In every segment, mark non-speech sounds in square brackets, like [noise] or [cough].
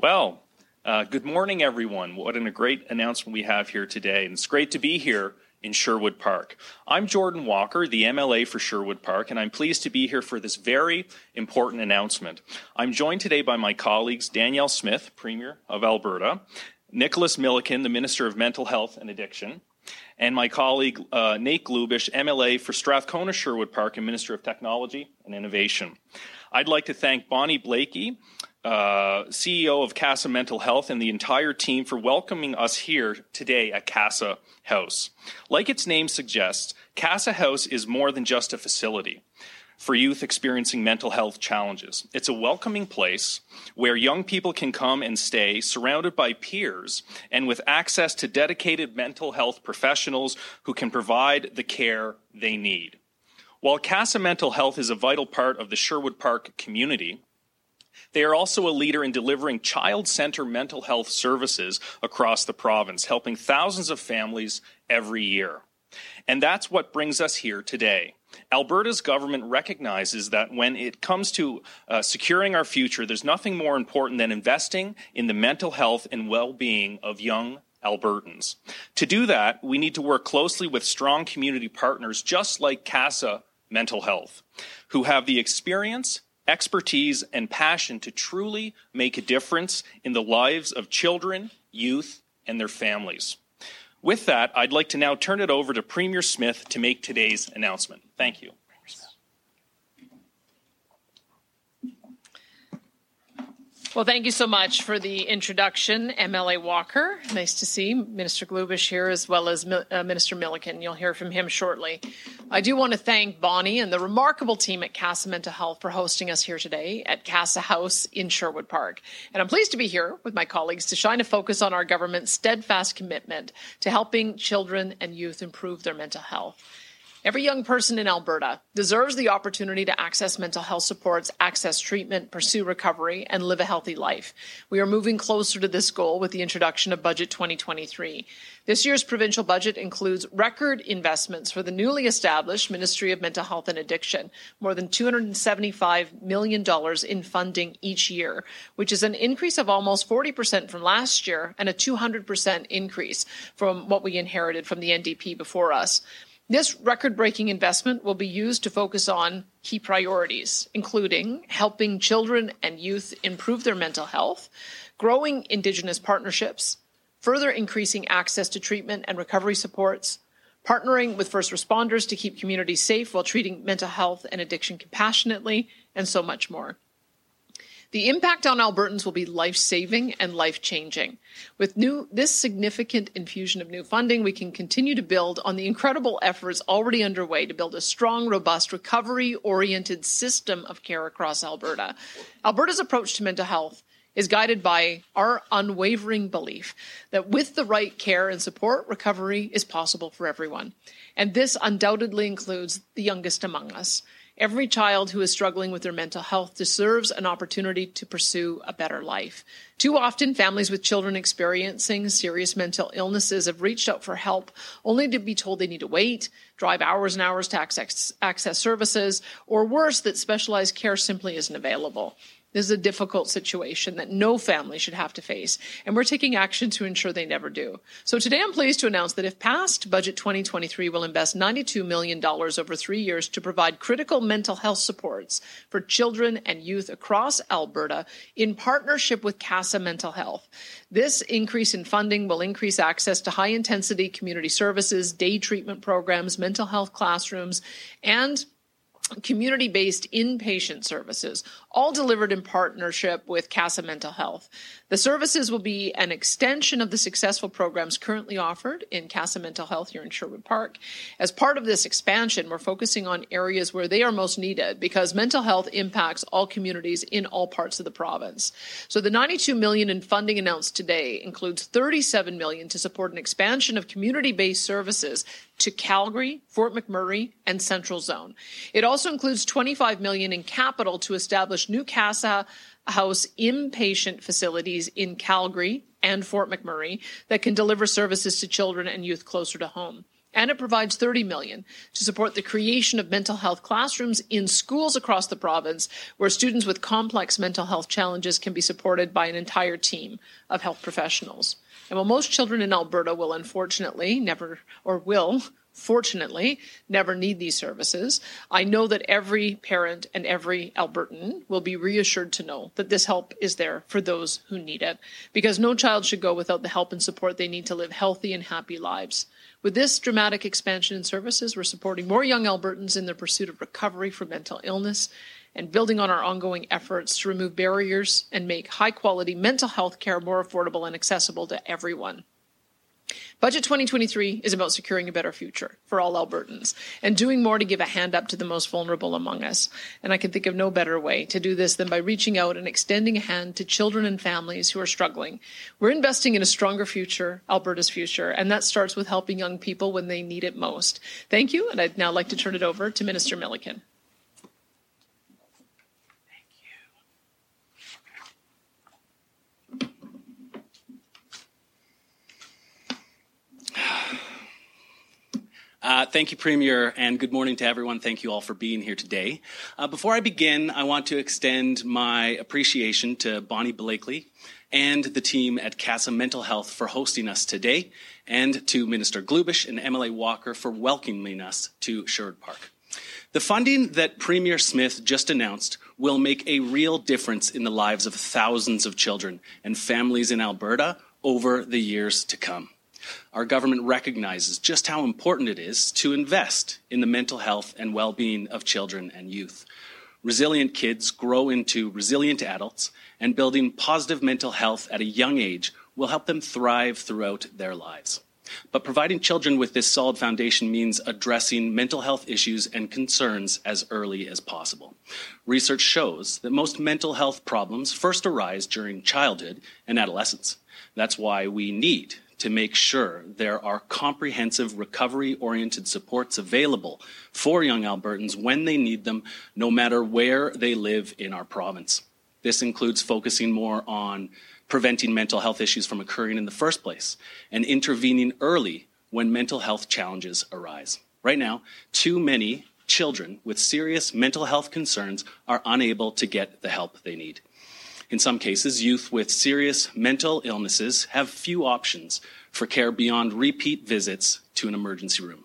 Well, uh, good morning, everyone. What a great announcement we have here today. And it's great to be here in Sherwood Park. I'm Jordan Walker, the MLA for Sherwood Park, and I'm pleased to be here for this very important announcement. I'm joined today by my colleagues Danielle Smith, Premier of Alberta, Nicholas Milliken, the Minister of Mental Health and Addiction, and my colleague uh, Nate Glubish, MLA for Strathcona Sherwood Park and Minister of Technology and Innovation. I'd like to thank Bonnie Blakey, uh, CEO of CASA Mental Health, and the entire team for welcoming us here today at CASA House. Like its name suggests, CASA House is more than just a facility for youth experiencing mental health challenges. It's a welcoming place where young people can come and stay surrounded by peers and with access to dedicated mental health professionals who can provide the care they need. While CASA Mental Health is a vital part of the Sherwood Park community, they are also a leader in delivering child centered mental health services across the province, helping thousands of families every year. And that's what brings us here today. Alberta's government recognizes that when it comes to uh, securing our future, there's nothing more important than investing in the mental health and well being of young Albertans. To do that, we need to work closely with strong community partners just like CASA Mental Health, who have the experience, expertise, and passion to truly make a difference in the lives of children, youth, and their families. With that, I'd like to now turn it over to Premier Smith to make today's announcement. Thank you. Well, thank you so much for the introduction, MLA Walker. Nice to see Minister Glubish here as well as uh, Minister Milliken. You'll hear from him shortly. I do want to thank Bonnie and the remarkable team at CASA Mental Health for hosting us here today at CASA House in Sherwood Park. And I'm pleased to be here with my colleagues to shine a focus on our government's steadfast commitment to helping children and youth improve their mental health. Every young person in Alberta deserves the opportunity to access mental health supports, access treatment, pursue recovery, and live a healthy life. We are moving closer to this goal with the introduction of Budget 2023. This year's provincial budget includes record investments for the newly established Ministry of Mental Health and Addiction, more than $275 million in funding each year, which is an increase of almost 40% from last year and a 200% increase from what we inherited from the NDP before us. This record breaking investment will be used to focus on key priorities, including helping children and youth improve their mental health, growing Indigenous partnerships, further increasing access to treatment and recovery supports, partnering with first responders to keep communities safe while treating mental health and addiction compassionately, and so much more. The impact on Albertans will be life saving and life changing. With new, this significant infusion of new funding, we can continue to build on the incredible efforts already underway to build a strong, robust, recovery oriented system of care across Alberta. Alberta's approach to mental health is guided by our unwavering belief that with the right care and support, recovery is possible for everyone. And this undoubtedly includes the youngest among us. Every child who is struggling with their mental health deserves an opportunity to pursue a better life. Too often, families with children experiencing serious mental illnesses have reached out for help only to be told they need to wait, drive hours and hours to access, access services, or worse, that specialized care simply isn't available. This is a difficult situation that no family should have to face, and we're taking action to ensure they never do. So today I'm pleased to announce that if passed, Budget 2023 will invest $92 million over three years to provide critical mental health supports for children and youth across Alberta in partnership with CASA Mental Health. This increase in funding will increase access to high intensity community services, day treatment programs, mental health classrooms, and community based inpatient services, all delivered in partnership with CASA Mental Health. The services will be an extension of the successful programs currently offered in CASA Mental Health here in Sherwood Park. As part of this expansion, we're focusing on areas where they are most needed because mental health impacts all communities in all parts of the province. So the 92 million in funding announced today includes 37 million to support an expansion of community-based services to Calgary, Fort McMurray, and Central Zone. It also includes 25 million in capital to establish new CASA house inpatient facilities in Calgary and Fort McMurray that can deliver services to children and youth closer to home. and it provides 30 million to support the creation of mental health classrooms in schools across the province where students with complex mental health challenges can be supported by an entire team of health professionals. And while most children in Alberta will unfortunately never or will fortunately never need these services, I know that every parent and every Albertan will be reassured to know that this help is there for those who need it because no child should go without the help and support they need to live healthy and happy lives. With this dramatic expansion in services, we're supporting more young Albertans in their pursuit of recovery from mental illness and building on our ongoing efforts to remove barriers and make high quality mental health care more affordable and accessible to everyone. Budget 2023 is about securing a better future for all Albertans and doing more to give a hand up to the most vulnerable among us. And I can think of no better way to do this than by reaching out and extending a hand to children and families who are struggling. We're investing in a stronger future, Alberta's future, and that starts with helping young people when they need it most. Thank you, and I'd now like to turn it over to Minister Milliken. Uh, thank you, Premier, and good morning to everyone. Thank you all for being here today. Uh, before I begin, I want to extend my appreciation to Bonnie Blakely and the team at CASA Mental Health for hosting us today, and to Minister Glubish and MLA Walker for welcoming us to Sherwood Park. The funding that Premier Smith just announced will make a real difference in the lives of thousands of children and families in Alberta over the years to come our government recognizes just how important it is to invest in the mental health and well being of children and youth. Resilient kids grow into resilient adults, and building positive mental health at a young age will help them thrive throughout their lives. But providing children with this solid foundation means addressing mental health issues and concerns as early as possible. Research shows that most mental health problems first arise during childhood and adolescence. That's why we need to make sure there are comprehensive recovery oriented supports available for young Albertans when they need them, no matter where they live in our province. This includes focusing more on preventing mental health issues from occurring in the first place and intervening early when mental health challenges arise. Right now, too many children with serious mental health concerns are unable to get the help they need. In some cases, youth with serious mental illnesses have few options for care beyond repeat visits to an emergency room.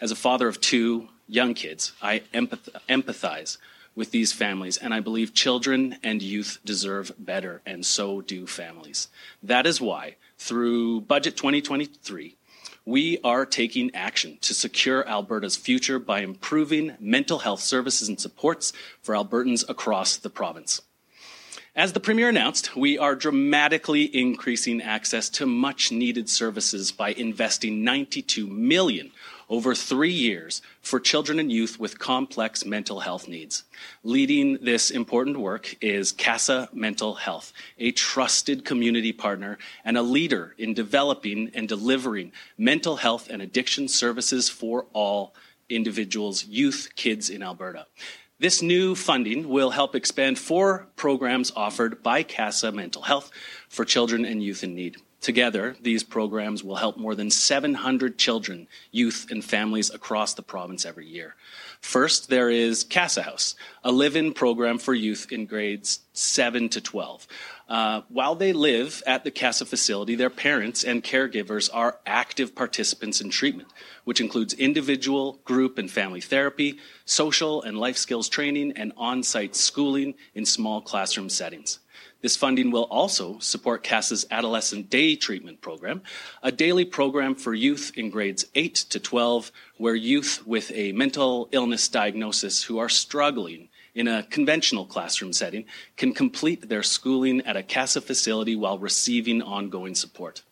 As a father of two young kids, I empath- empathize with these families, and I believe children and youth deserve better, and so do families. That is why, through Budget 2023, we are taking action to secure Alberta's future by improving mental health services and supports for Albertans across the province. As the Premier announced, we are dramatically increasing access to much needed services by investing 92 million over three years for children and youth with complex mental health needs. Leading this important work is CASA Mental Health, a trusted community partner and a leader in developing and delivering mental health and addiction services for all individuals, youth, kids in Alberta. This new funding will help expand four programs offered by CASA Mental Health for children and youth in need. Together, these programs will help more than 700 children, youth, and families across the province every year. First, there is CASA House, a live in program for youth in grades 7 to 12. Uh, while they live at the CASA facility, their parents and caregivers are active participants in treatment, which includes individual, group, and family therapy, social and life skills training, and on site schooling in small classroom settings. This funding will also support CASA's Adolescent Day Treatment Program, a daily program for youth in grades 8 to 12, where youth with a mental illness diagnosis who are struggling in a conventional classroom setting can complete their schooling at a CASA facility while receiving ongoing support.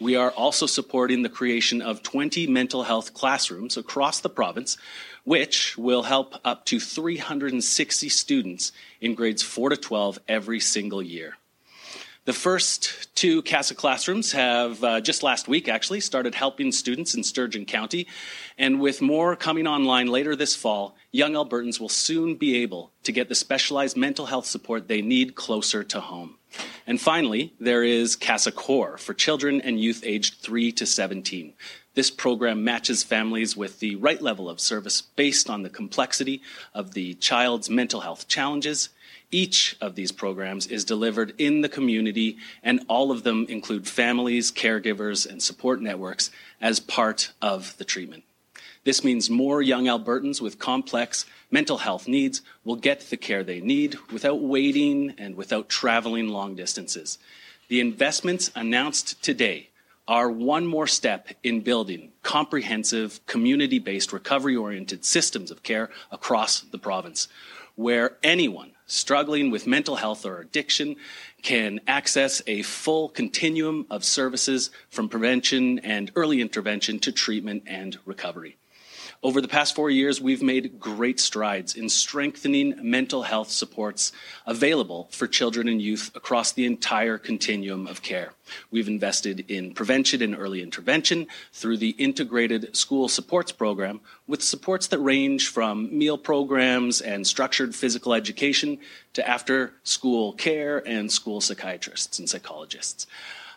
We are also supporting the creation of 20 mental health classrooms across the province, which will help up to 360 students in grades 4 to 12 every single year. The first two CASA classrooms have uh, just last week actually started helping students in Sturgeon County. And with more coming online later this fall, young Albertans will soon be able to get the specialized mental health support they need closer to home. And finally, there is CASA Core for children and youth aged 3 to 17. This program matches families with the right level of service based on the complexity of the child's mental health challenges. Each of these programs is delivered in the community, and all of them include families, caregivers, and support networks as part of the treatment. This means more young Albertans with complex mental health needs will get the care they need without waiting and without traveling long distances. The investments announced today are one more step in building comprehensive, community based, recovery oriented systems of care across the province, where anyone struggling with mental health or addiction can access a full continuum of services from prevention and early intervention to treatment and recovery. Over the past four years, we've made great strides in strengthening mental health supports available for children and youth across the entire continuum of care. We've invested in prevention and early intervention through the Integrated School Supports Program, with supports that range from meal programs and structured physical education to after school care and school psychiatrists and psychologists.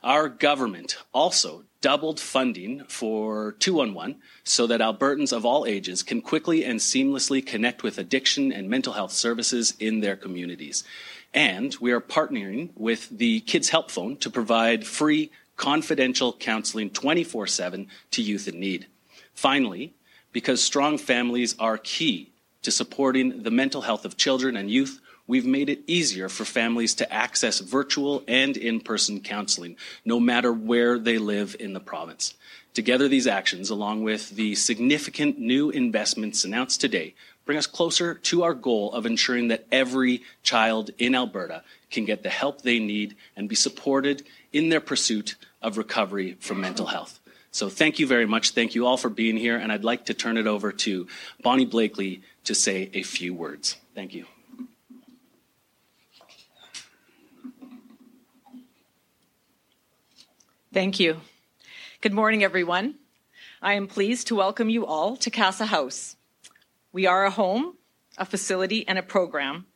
Our government also doubled funding for 211 so that Albertans of all ages can quickly and seamlessly connect with addiction and mental health services in their communities. And we are partnering with the Kids Help Phone to provide free, confidential counseling 24 7 to youth in need. Finally, because strong families are key to supporting the mental health of children and youth, we've made it easier for families to access virtual and in person counseling, no matter where they live in the province. Together, these actions, along with the significant new investments announced today, bring us closer to our goal of ensuring that every child in Alberta can get the help they need and be supported in their pursuit of recovery from mental health. So, thank you very much. Thank you all for being here. And I'd like to turn it over to Bonnie Blakely to say a few words. Thank you. Thank you. Good morning, everyone. I am pleased to welcome you all to Casa House. We are a home, a facility, and a program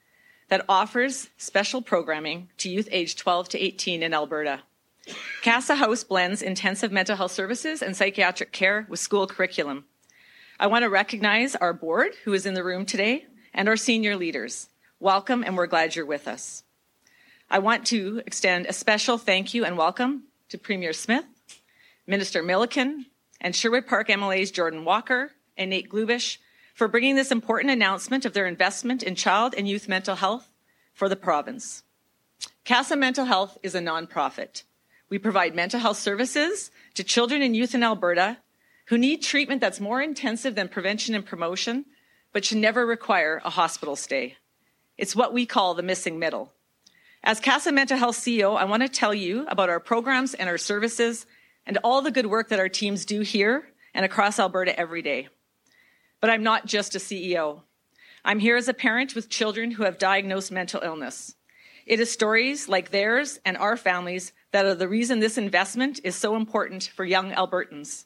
that offers special programming to youth aged 12 to 18 in Alberta. Casa House blends intensive mental health services and psychiatric care with school curriculum. I want to recognize our board, who is in the room today, and our senior leaders. Welcome, and we're glad you're with us. I want to extend a special thank you and welcome to Premier Smith, Minister Milliken, and Sherwood Park MLAs Jordan Walker and Nate Glubish for bringing this important announcement of their investment in child and youth mental health for the province. CASA Mental Health is a nonprofit. We provide mental health services to children and youth in Alberta who need treatment that's more intensive than prevention and promotion, but should never require a hospital stay. It's what we call the missing middle. As CASA Mental Health CEO, I want to tell you about our programs and our services and all the good work that our teams do here and across Alberta every day. But I'm not just a CEO. I'm here as a parent with children who have diagnosed mental illness. It is stories like theirs and our families that are the reason this investment is so important for young Albertans.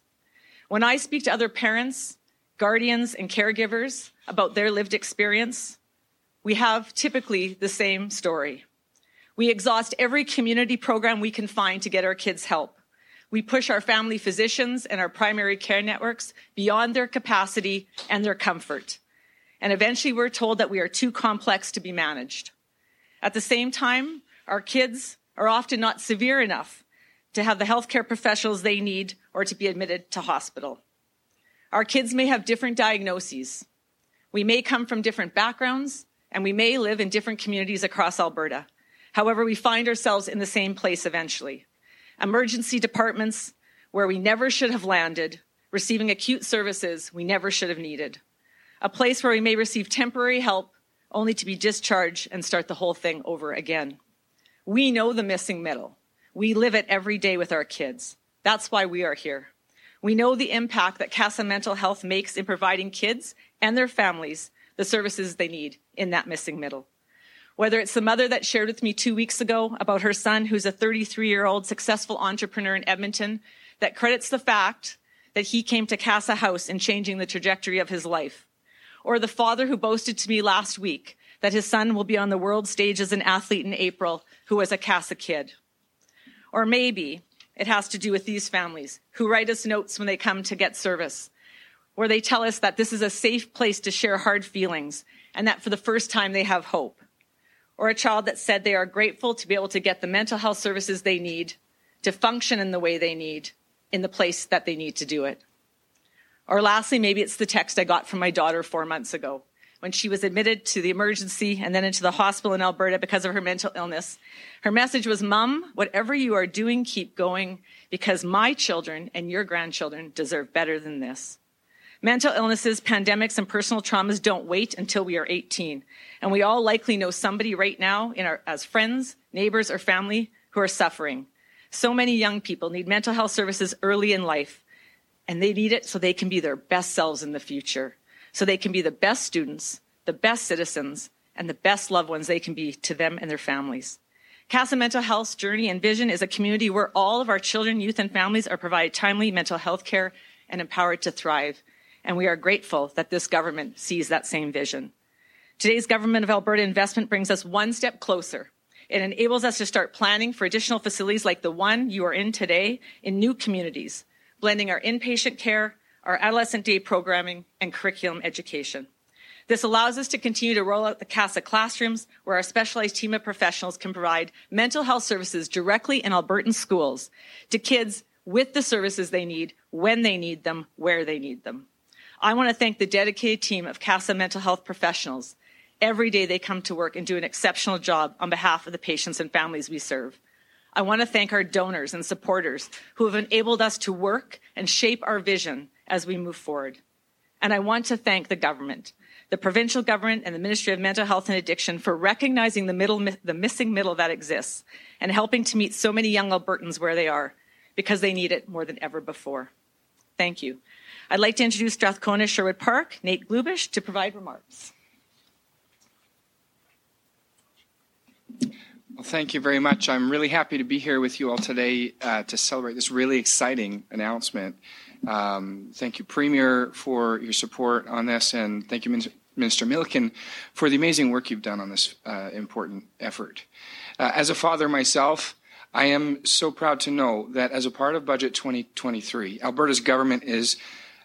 When I speak to other parents, guardians, and caregivers about their lived experience, we have typically the same story. We exhaust every community program we can find to get our kids help. We push our family physicians and our primary care networks beyond their capacity and their comfort. And eventually we're told that we are too complex to be managed. At the same time, our kids are often not severe enough to have the healthcare professionals they need or to be admitted to hospital. Our kids may have different diagnoses. We may come from different backgrounds and we may live in different communities across Alberta. However, we find ourselves in the same place eventually. Emergency departments where we never should have landed, receiving acute services we never should have needed. A place where we may receive temporary help only to be discharged and start the whole thing over again. We know the missing middle. We live it every day with our kids. That's why we are here. We know the impact that CASA Mental Health makes in providing kids and their families the services they need in that missing middle. Whether it's the mother that shared with me two weeks ago about her son, who's a 33 year old successful entrepreneur in Edmonton, that credits the fact that he came to Casa House in changing the trajectory of his life. Or the father who boasted to me last week that his son will be on the world stage as an athlete in April, who was a Casa kid. Or maybe it has to do with these families who write us notes when they come to get service, where they tell us that this is a safe place to share hard feelings and that for the first time they have hope. Or a child that said they are grateful to be able to get the mental health services they need, to function in the way they need, in the place that they need to do it. Or lastly, maybe it's the text I got from my daughter four months ago when she was admitted to the emergency and then into the hospital in Alberta because of her mental illness. Her message was, Mom, whatever you are doing, keep going because my children and your grandchildren deserve better than this. Mental illnesses, pandemics, and personal traumas don't wait until we are 18. And we all likely know somebody right now our, as friends, neighbors, or family who are suffering. So many young people need mental health services early in life and they need it so they can be their best selves in the future, so they can be the best students, the best citizens, and the best loved ones they can be to them and their families. CASA Mental Health's journey and vision is a community where all of our children, youth, and families are provided timely mental health care and empowered to thrive. And we are grateful that this government sees that same vision. Today's Government of Alberta investment brings us one step closer. It enables us to start planning for additional facilities like the one you are in today in new communities blending our inpatient care, our adolescent day programming, and curriculum education. This allows us to continue to roll out the CASA classrooms where our specialized team of professionals can provide mental health services directly in Albertan schools to kids with the services they need, when they need them, where they need them. I want to thank the dedicated team of CASA mental health professionals. Every day they come to work and do an exceptional job on behalf of the patients and families we serve. I want to thank our donors and supporters who have enabled us to work and shape our vision as we move forward. And I want to thank the government, the provincial government and the Ministry of Mental Health and Addiction for recognizing the middle, the missing middle that exists and helping to meet so many young Albertans where they are because they need it more than ever before. Thank you. I'd like to introduce Strathcona Sherwood Park, Nate Glubish, to provide remarks. Well, thank you very much. I'm really happy to be here with you all today uh, to celebrate this really exciting announcement. Um, thank you, Premier, for your support on this, and thank you, Min- Minister Milliken, for the amazing work you've done on this uh, important effort. Uh, as a father myself, I am so proud to know that as a part of Budget 2023, Alberta's government is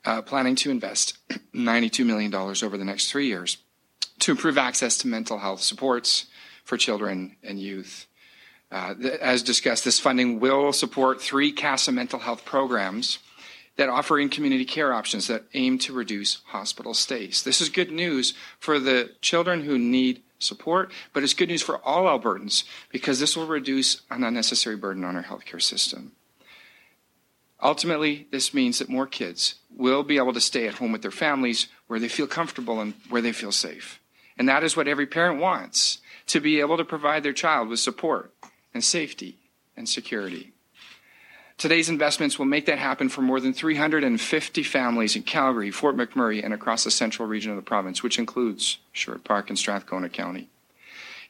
uh, planning to invest [clears throat] $92 million over the next three years to improve access to mental health supports for children and youth. Uh, as discussed, this funding will support three CASA mental health programs that offer in community care options that aim to reduce hospital stays. This is good news for the children who need support, but it's good news for all Albertans because this will reduce an unnecessary burden on our healthcare system. Ultimately, this means that more kids will be able to stay at home with their families where they feel comfortable and where they feel safe. And that is what every parent wants to be able to provide their child with support and safety and security. Today's investments will make that happen for more than 350 families in Calgary, Fort McMurray, and across the central region of the province, which includes Sherwood Park and Strathcona County.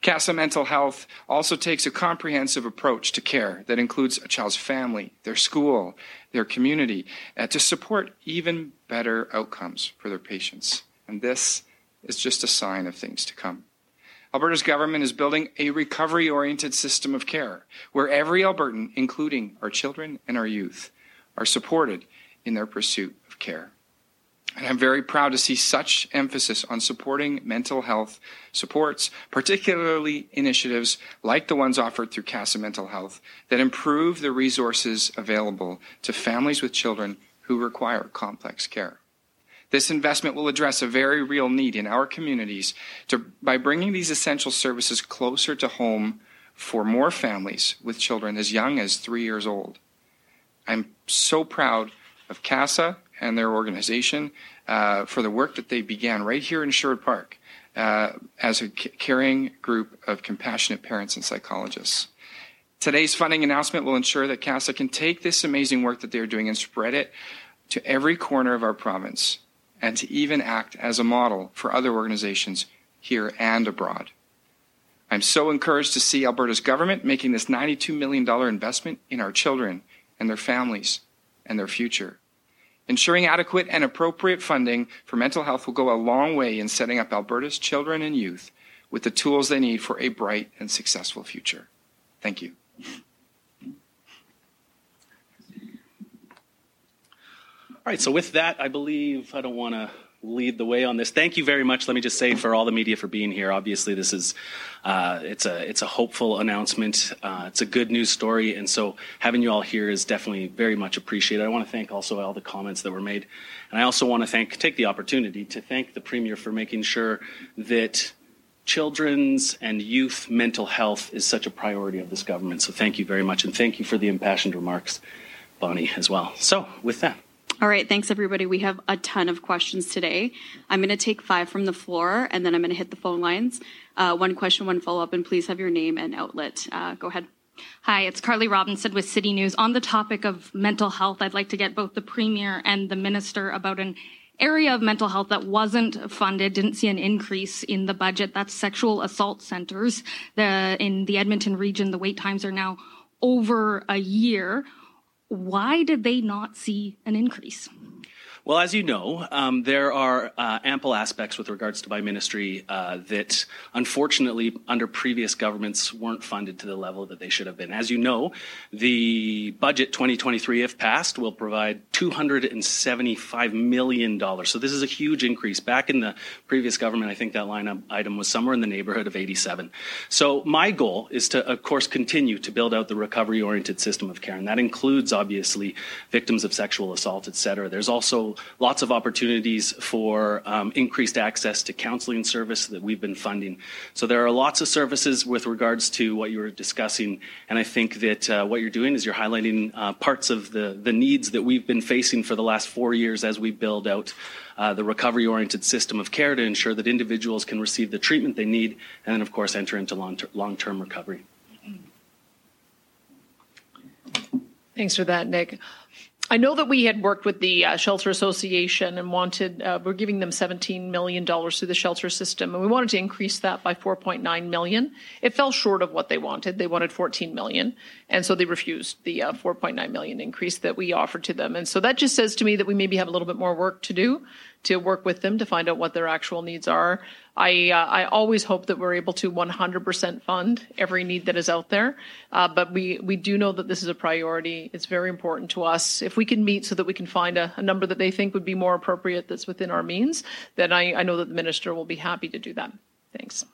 CASA Mental Health also takes a comprehensive approach to care that includes a child's family, their school, their community, uh, to support even better outcomes for their patients. And this is just a sign of things to come. Alberta's government is building a recovery oriented system of care where every Albertan, including our children and our youth, are supported in their pursuit of care. And I'm very proud to see such emphasis on supporting mental health supports, particularly initiatives like the ones offered through CASA Mental Health that improve the resources available to families with children who require complex care. This investment will address a very real need in our communities to, by bringing these essential services closer to home for more families with children as young as three years old. I'm so proud of CASA and their organization uh, for the work that they began right here in Sherwood Park uh, as a caring group of compassionate parents and psychologists. Today's funding announcement will ensure that CASA can take this amazing work that they're doing and spread it to every corner of our province and to even act as a model for other organizations here and abroad. I'm so encouraged to see Alberta's government making this $92 million investment in our children and their families and their future. Ensuring adequate and appropriate funding for mental health will go a long way in setting up Alberta's children and youth with the tools they need for a bright and successful future. Thank you. All right, so with that, I believe I don't want to lead the way on this. Thank you very much. Let me just say for all the media for being here. Obviously, this is uh, it's a it's a hopeful announcement. Uh, it's a good news story, and so having you all here is definitely very much appreciated. I want to thank also all the comments that were made, and I also want to thank take the opportunity to thank the premier for making sure that children's and youth mental health is such a priority of this government. So thank you very much, and thank you for the impassioned remarks, Bonnie, as well. So with that. All right, thanks everybody. We have a ton of questions today. I'm going to take five from the floor and then I'm going to hit the phone lines. Uh, one question, one follow up, and please have your name and outlet. Uh, go ahead. Hi, it's Carly Robinson with City News. On the topic of mental health, I'd like to get both the Premier and the Minister about an area of mental health that wasn't funded, didn't see an increase in the budget. That's sexual assault centers. The, in the Edmonton region, the wait times are now over a year why did they not see an increase? Well, as you know, um, there are uh, ample aspects with regards to my ministry uh, that, unfortunately, under previous governments weren't funded to the level that they should have been. As you know, the budget 2023, if passed, will provide $275 million. So this is a huge increase. Back in the previous government, I think that line item was somewhere in the neighborhood of 87. So my goal is to, of course, continue to build out the recovery-oriented system of care, and that includes, obviously, victims of sexual assault, et cetera. There's also lots of opportunities for um, increased access to counseling service that we've been funding. So there are lots of services with regards to what you were discussing, and I think that uh, what you're doing is you're highlighting uh, parts of the, the needs that we've been facing for the last four years as we build out uh, the recovery oriented system of care to ensure that individuals can receive the treatment they need and then, of course, enter into long term recovery. Thanks for that, Nick. I know that we had worked with the uh, Shelter Association and wanted, uh, we're giving them $17 million through the shelter system, and we wanted to increase that by 4.9 million. It fell short of what they wanted. They wanted 14 million, and so they refused the uh, 4.9 million increase that we offered to them. And so that just says to me that we maybe have a little bit more work to do to work with them to find out what their actual needs are. I, uh, I always hope that we're able to 100% fund every need that is out there, uh, but we, we do know that this is a priority. It's very important to us. If we can meet so that we can find a, a number that they think would be more appropriate that's within our means, then I, I know that the minister will be happy to do that. Thanks.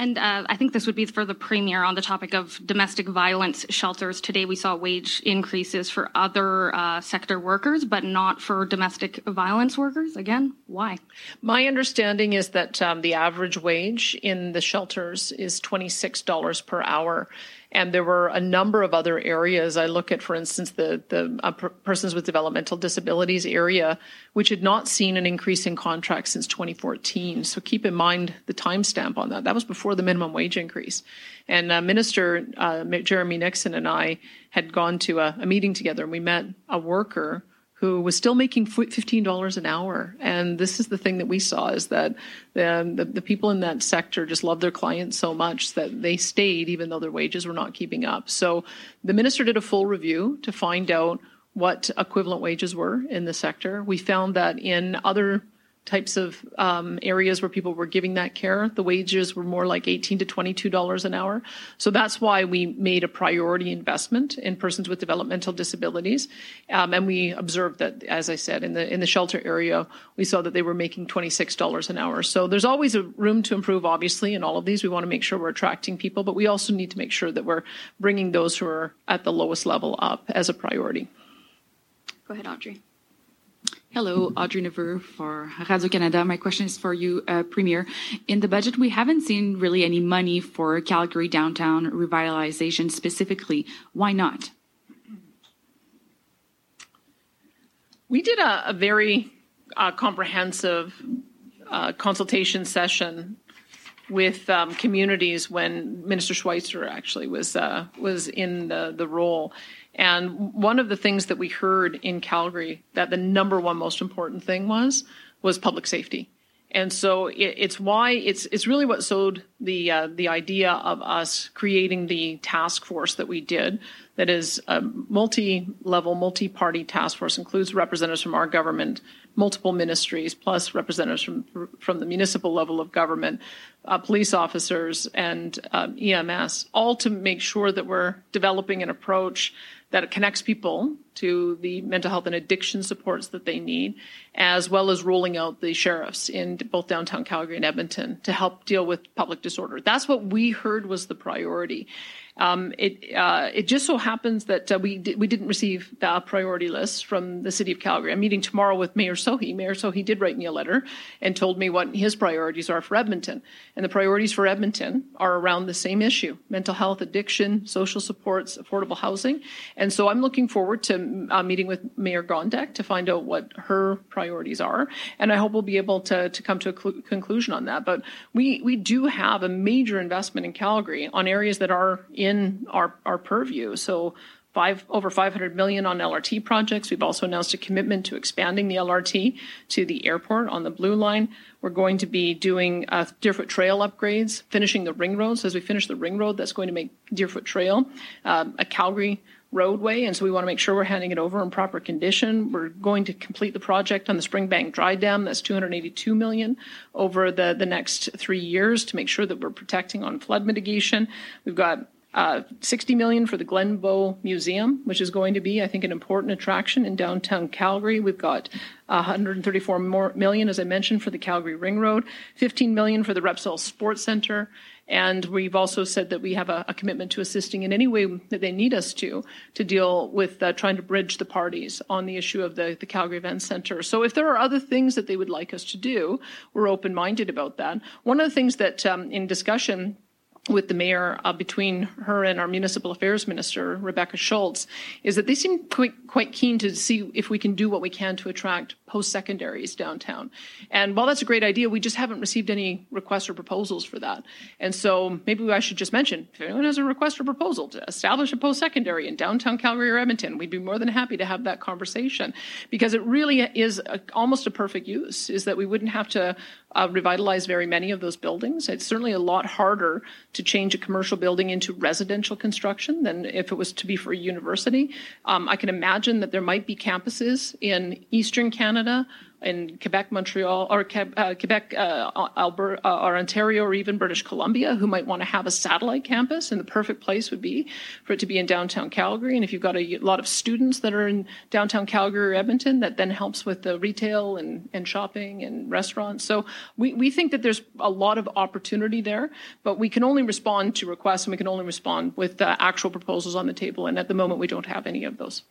And uh, I think this would be for the premier on the topic of domestic violence shelters. Today we saw wage increases for other uh, sector workers, but not for domestic violence workers. Again, why? My understanding is that um, the average wage in the shelters is $26 per hour. And there were a number of other areas. I look at, for instance, the, the uh, persons with developmental disabilities area, which had not seen an increase in contracts since 2014. So keep in mind the timestamp on that. That was before the minimum wage increase. And uh, Minister uh, Jeremy Nixon and I had gone to a, a meeting together and we met a worker who was still making $15 an hour. And this is the thing that we saw is that the, the, the, people in that sector just loved their clients so much that they stayed even though their wages were not keeping up. So the minister did a full review to find out what equivalent wages were in the sector. We found that in other types of um, areas where people were giving that care, the wages were more like 18 to 22 dollars an hour. So that's why we made a priority investment in persons with developmental disabilities, um, and we observed that, as I said, in the in the shelter area, we saw that they were making 26 dollars an hour. So there's always a room to improve. Obviously, in all of these, we want to make sure we're attracting people, but we also need to make sure that we're bringing those who are at the lowest level up as a priority. Go ahead, Audrey. Hello, Audrey Neveu for Radio Canada. My question is for you, uh, Premier. In the budget, we haven't seen really any money for Calgary downtown revitalization specifically. Why not? We did a, a very uh, comprehensive uh, consultation session with um, communities when Minister Schweitzer actually was uh, was in the, the role. And one of the things that we heard in Calgary that the number one most important thing was was public safety. And so it, it's why it's it's really what sowed the uh, the idea of us creating the task force that we did. That is a multi-level, multi-party task force includes representatives from our government, multiple ministries, plus representatives from, from the municipal level of government, uh, police officers, and um, EMS, all to make sure that we're developing an approach that connects people to the mental health and addiction supports that they need, as well as rolling out the sheriffs in both downtown Calgary and Edmonton to help deal with public disorder. That's what we heard was the priority. Um, it uh, it just so happens that uh, we di- we didn't receive the priority list from the city of Calgary. I'm meeting tomorrow with Mayor Sohi. Mayor Sohi did write me a letter and told me what his priorities are for Edmonton, and the priorities for Edmonton are around the same issue: mental health, addiction, social supports, affordable housing. And so I'm looking forward to meeting with Mayor Gondek to find out what her priorities are, and I hope we'll be able to to come to a cl- conclusion on that. But we we do have a major investment in Calgary on areas that are in our, our purview. So five over 500 million on LRT projects. We've also announced a commitment to expanding the LRT to the airport on the blue line. We're going to be doing uh, Deerfoot Trail upgrades, finishing the ring road. So as we finish the ring road, that's going to make Deerfoot Trail um, a Calgary roadway, and so we want to make sure we're handing it over in proper condition. We're going to complete the project on the Springbank Dry Dam. That's 282 million over the the next three years to make sure that we're protecting on flood mitigation. We've got uh, 60 million for the Glenbow Museum, which is going to be, I think, an important attraction in downtown Calgary. We've got 134 more million, as I mentioned, for the Calgary Ring Road, 15 million for the Repsol Sports Center, and we've also said that we have a, a, commitment to assisting in any way that they need us to to deal with uh, trying to bridge the parties on the issue of the, the Calgary Event Center. So if there are other things that they would like us to do, we're open minded about that. One of the things that um, in discussion with the mayor uh, between her and our municipal affairs minister rebecca schulz is that they seem quite, quite keen to see if we can do what we can to attract post-secondaries downtown. And while that's a great idea we just haven't received any requests or proposals for that. And so maybe i should just mention if anyone has a request or proposal to establish a post-secondary in downtown calgary or edmonton we'd be more than happy to have that conversation. Because it really is a, almost a perfect use is that we wouldn't have to uh, revitalize very many of those buildings. It's certainly a lot harder to change a commercial building into residential construction than if it was to be for a university. Um, I can imagine that there might be campuses in Eastern Canada in Quebec, Montreal, or uh, Quebec, uh, Alberta, uh, or Ontario, or even British Columbia, who might want to have a satellite campus, and the perfect place would be for it to be in downtown Calgary. And if you've got a lot of students that are in downtown Calgary or Edmonton, that then helps with the retail and, and shopping and restaurants. So we, we think that there's a lot of opportunity there, but we can only respond to requests and we can only respond with uh, actual proposals on the table. And at the moment, we don't have any of those.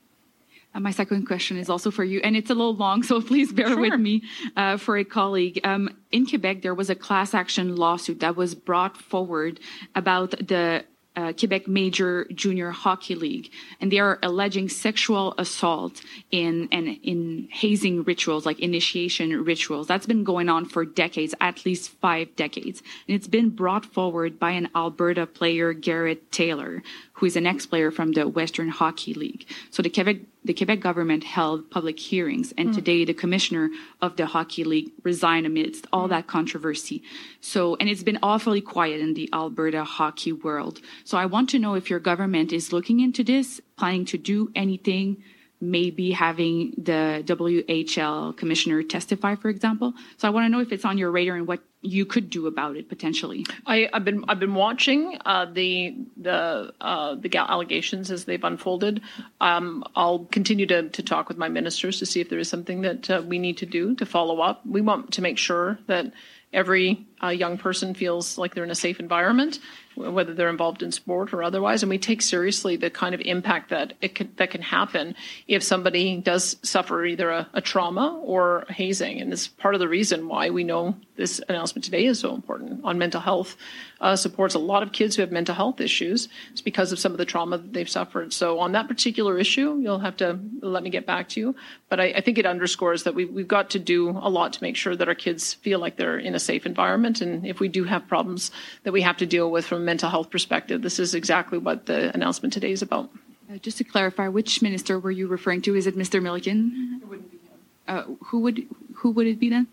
Uh, my second question is also for you, and it's a little long, so [laughs] please bear sure. with me uh, for a colleague. Um, in Quebec, there was a class action lawsuit that was brought forward about the uh, Quebec Major Junior Hockey League, and they are alleging sexual assault in and in hazing rituals, like initiation rituals. That's been going on for decades, at least five decades, and it's been brought forward by an Alberta player, Garrett Taylor, who is an ex-player from the Western Hockey League. So the Quebec the Quebec government held public hearings, and mm. today the commissioner of the Hockey League resigned amidst all mm. that controversy. So, and it's been awfully quiet in the Alberta hockey world. So, I want to know if your government is looking into this, planning to do anything maybe having the WHL commissioner testify, for example. So I want to know if it's on your radar and what you could do about it potentially. I, have been I've been watching uh, the the uh, the allegations as they've unfolded. Um, I'll continue to to talk with my ministers to see if there is something that uh, we need to do to follow up. We want to make sure that every uh, young person feels like they're in a safe environment whether they're involved in sport or otherwise, and we take seriously the kind of impact that it can, that can happen if somebody does suffer either a, a trauma or hazing, and it's part of the reason why we know this announcement today is so important on mental health uh, supports a lot of kids who have mental health issues. It's because of some of the trauma that they've suffered. So on that particular issue, you'll have to let me get back to you. But I, I think it underscores that we've, we've got to do a lot to make sure that our kids feel like they're in a safe environment, and if we do have problems that we have to deal with from a mental health perspective. This is exactly what the announcement today is about. Uh, just to clarify, which minister were you referring to? Is it Mr. Milliken? It wouldn't be him. Uh, who would who would it be then?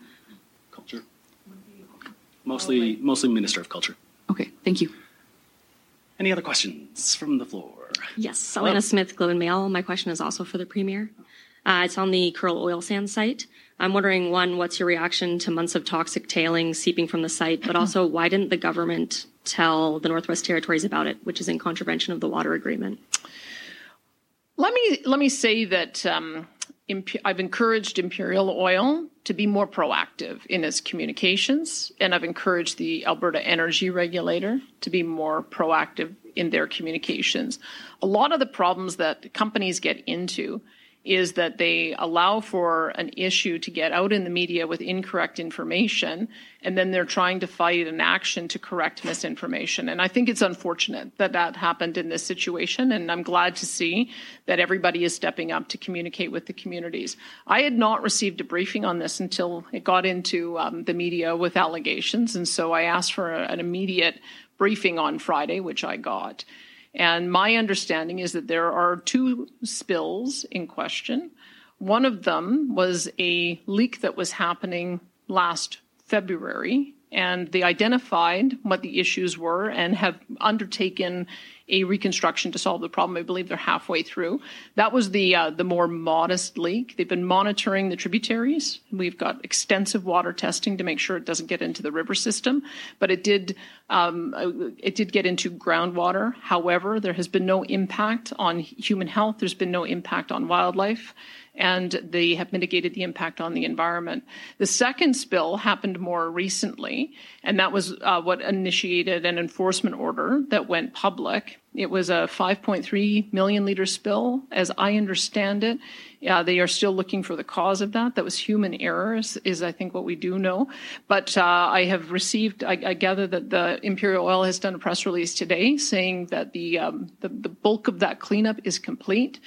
Culture. Mostly, mostly Minister of Culture. Okay, thank you. Any other questions from the floor? Yes, Hello. Smith, Globe and Mail. My question is also for the Premier. Uh, it's on the Kearl Oil Sands site. I'm wondering, one, what's your reaction to months of toxic tailings seeping from the site, but also why didn't the government tell the Northwest Territories about it, which is in contravention of the water agreement? Let me let me say that um, I've encouraged Imperial Oil to be more proactive in its communications, and I've encouraged the Alberta Energy Regulator to be more proactive in their communications. A lot of the problems that companies get into is that they allow for an issue to get out in the media with incorrect information, and then they're trying to fight an action to correct misinformation. And I think it's unfortunate that that happened in this situation, and I'm glad to see that everybody is stepping up to communicate with the communities. I had not received a briefing on this until it got into um, the media with allegations, and so I asked for a, an immediate briefing on Friday, which I got. And my understanding is that there are two spills in question. One of them was a leak that was happening last February, and they identified what the issues were and have undertaken a reconstruction to solve the problem. I believe they're halfway through. That was the uh, the more modest leak. They've been monitoring the tributaries. We've got extensive water testing to make sure it doesn't get into the river system, but it did um, it did get into groundwater. However, there has been no impact on human health. There's been no impact on wildlife and they have mitigated the impact on the environment. The second spill happened more recently, and that was uh, what initiated an enforcement order that went public. It was a 5.3 million liter spill, as I understand it. They are still looking for the cause of that. That was human errors, is I think what we do know. But uh, I have received. I, I, gather that the Imperial Oil has done a press release today saying that the um, the, the bulk of that cleanup is complete.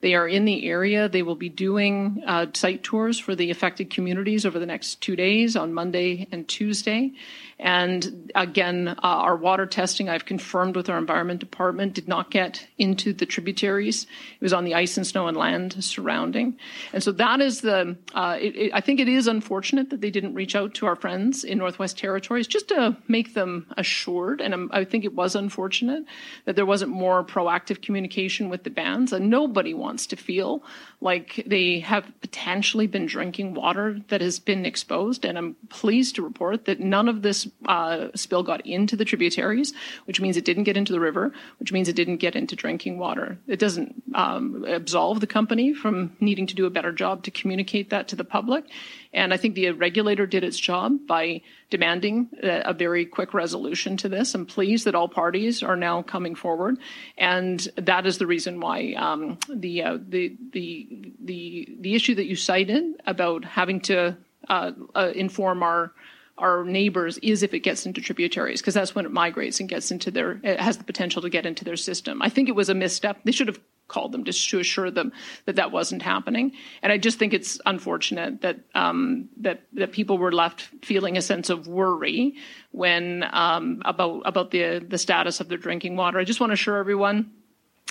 They are in the area. They will be doing uh, site tours for the affected communities over the next two days on Monday and Tuesday. And again, uh, our water testing, I've confirmed with our environment department, did not get into the tributaries. It was on the ice and snow and land surrounding. And so that is the, uh, it, it, I think it is unfortunate that they didn't reach out to our friends in Northwest Territories just to make them assured. And I'm, i think it was unfortunate that there wasn't more proactive communication with the bands. And nobody wants to feel like they have potentially been drinking water that has been exposed. And I'm pleased to report that none of this uh, spill got into the tributaries, which means it didn't get into the river, which means it didn't get into drinking water. It doesn't um, absolve the company from needing to do a better job to communicate that to the public. And I think the regulator did its job by demanding a, very quick resolution to this. I'm pleased that all parties are now coming forward, and that is the reason why um, the, uh, the the the the issue that you cited about having to uh, uh, inform our our neighbors is if it gets into tributaries because that's when it migrates and gets into their it has the potential to get into their system. I think it was a misstep. They should have called them just to assure them that that wasn't happening. And I just think it's unfortunate that um, that that people were left feeling a sense of worry when um, about about the the status of their drinking water. I just want to assure everyone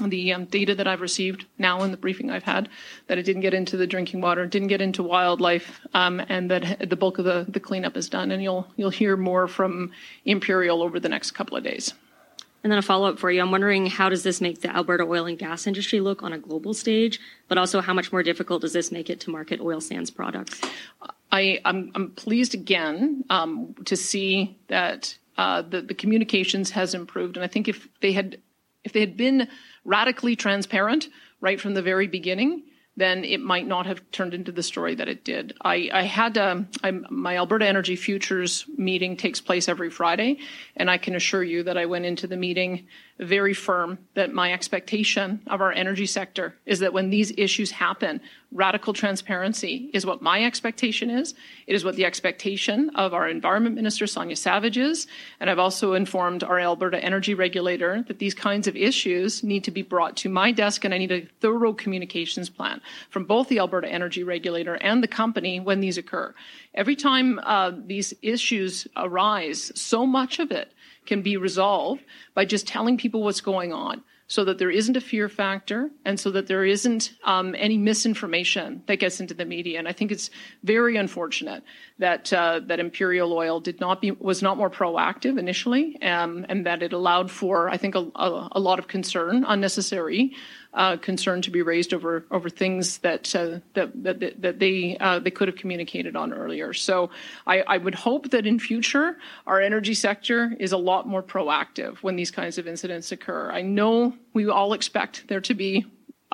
the um, data that I've received now in the briefing I've had that it didn't get into the drinking water, didn't get into wildlife, um, and that the bulk of the, the cleanup is done. And you'll you'll hear more from Imperial over the next couple of days. And then a follow up for you. I'm wondering how does this make the Alberta oil and gas industry look on a global stage, but also how much more difficult does this make it to market oil sands products? I, I'm, I'm pleased again um, to see that uh, the, the communications has improved, and I think if they had if they had been radically transparent right from the very beginning, then it might not have turned into the story that it did. I, I had um, my Alberta Energy Futures meeting takes place every Friday, and I can assure you that I went into the meeting very firm that my expectation of our energy sector is that when these issues happen, radical transparency is what my expectation is. It is what the expectation of our Environment Minister, Sonya Savage, is. And I've also informed our Alberta Energy Regulator that these kinds of issues need to be brought to my desk, and I need a thorough communications plan from both the Alberta Energy Regulator and the company when these occur. Every time uh, these issues arise, so much of it can be resolved by just telling people what's going on, so that there isn't a fear factor and so that there isn't um, any misinformation that gets into the media. And I think it's very unfortunate that uh, that Imperial Oil did not be was not more proactive initially, um, and that it allowed for I think a, a, a lot of concern, unnecessary uh, concern to be raised over over things that uh, that, that that they uh, they could have communicated on earlier. So I, I, would hope that in future our energy sector is a lot more proactive when these kinds of incidents occur. I know we all expect there to be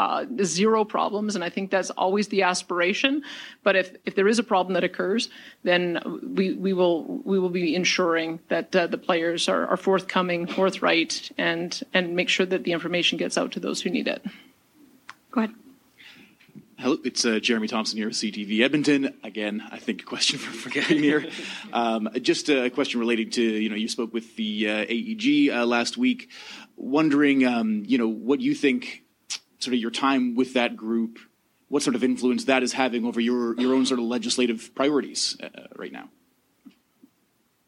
uh, zero problems, and I think that's always the aspiration. But if, if there is a problem that occurs, then we, we will we will be ensuring that uh, the players are, are forthcoming, forthright, and and make sure that the information gets out to those who need it. Go ahead. Hello, it's uh, Jeremy Thompson here with CTV Edmonton. Again, I think a question [laughs] for, for the Premier. Um, just a question relating to, you know, you spoke with the uh, AEG uh, last week, wondering, um, you know, what you think sort of your time with that group, what sort of influence that is having over your, your own sort of legislative priorities uh, right now.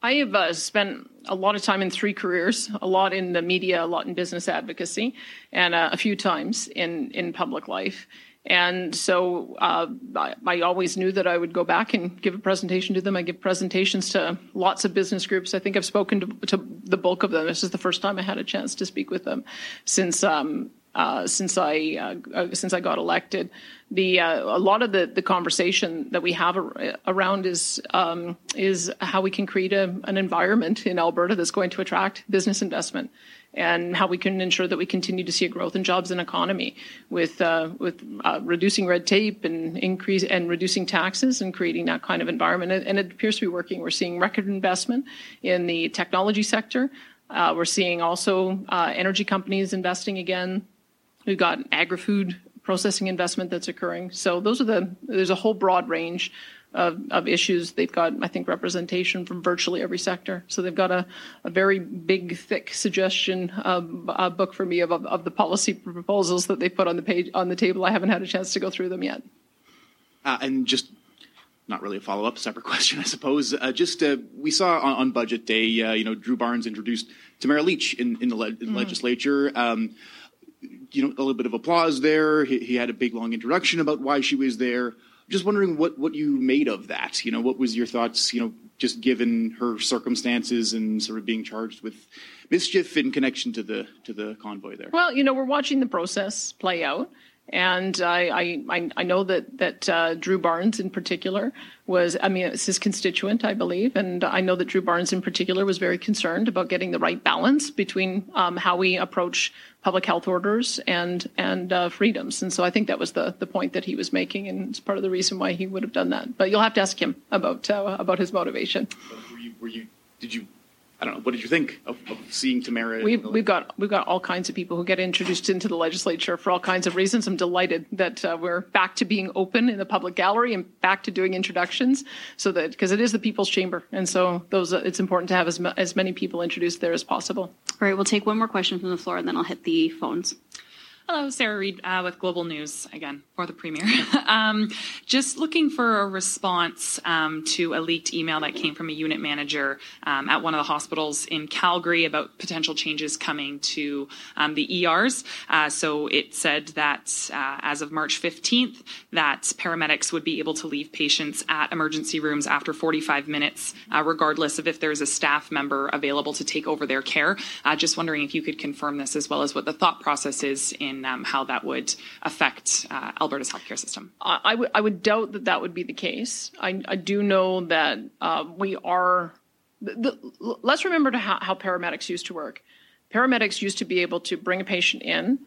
I have uh, spent a lot of time in three careers, a lot in the media, a lot in business advocacy, and uh, a few times in, in public life. And so uh, I, I, always knew that I would go back and give a presentation to them. I give presentations to lots of business groups. I think I've spoken to, to the bulk of them. This is the first time I had a chance to speak with them since um, uh, since I uh, uh, since I got elected. The uh, a lot of the, the conversation that we have ar- around is um, is how we can create a, an environment in Alberta that's going to attract business investment, and how we can ensure that we continue to see a growth in jobs and economy with uh, with uh, reducing red tape and increase and reducing taxes and creating that kind of environment. And it appears to be working. We're seeing record investment in the technology sector. we're seeing also energy companies investing again We've got agri-food processing investment that's occurring. So those are the there's a whole broad range of, of issues. They've got, I think, representation from virtually every sector. So they've got a, a very big, thick suggestion uh, book for me of, of, of, the policy proposals that they put on the page on the table. I haven't had a chance to go through them yet. Uh, and just not really a follow up, separate [laughs] question, I suppose. Uh, just uh, we saw on, on budget day, uh, you know, Drew Barnes introduced Tamara Lich in, in the le- mm. legislature. Um, you know, a little bit of applause there. He, he, had a big long introduction about why she was there. Just wondering what what you made of that. You know, what was your thoughts? You know, just given her circumstances and sort of being charged with mischief in connection to the to the convoy there. Well, you know, we're watching the process play out. And I, I, I know that, that uh, Drew Barnes in particular was, I mean, it's his constituent, I believe. And I know that Drew Barnes in particular was very concerned about getting the right balance between um, how we approach public health orders and, and uh, freedoms. And so I think that was the, the point that he was making. And it's part of the reason why he would have done that. But you'll have to ask him about, uh, about his motivation. Were you, were you, did you I don't know. What did you think of, of seeing Tamara? We've, we've got we've got all kinds of people who get introduced into the legislature for all kinds of reasons. I'm delighted that uh, we're back to being open in the public gallery and back to doing introductions, so that because it is the people's chamber, and so those uh, it's important to have as as many people introduced there as possible. All right, we'll take one more question from the floor, and then I'll hit the phones. Hello, Sarah Reed uh, with Global News again for the Premier. [laughs] um, just looking for a response um, to a leaked email that came from a unit manager um, at one of the hospitals in Calgary about potential changes coming to um, the ERs. Uh, so it said that uh, as of March 15th, that paramedics would be able to leave patients at emergency rooms after 45 minutes, uh, regardless of if there's a staff member available to take over their care. Uh, just wondering if you could confirm this as well as what the thought process is in in um, how that would affect uh, Alberta's healthcare system. I, I, w- I would doubt that that would be the case. I, I do know that uh, we are. The, the, let's remember how, how paramedics used to work. Paramedics used to be able to bring a patient in,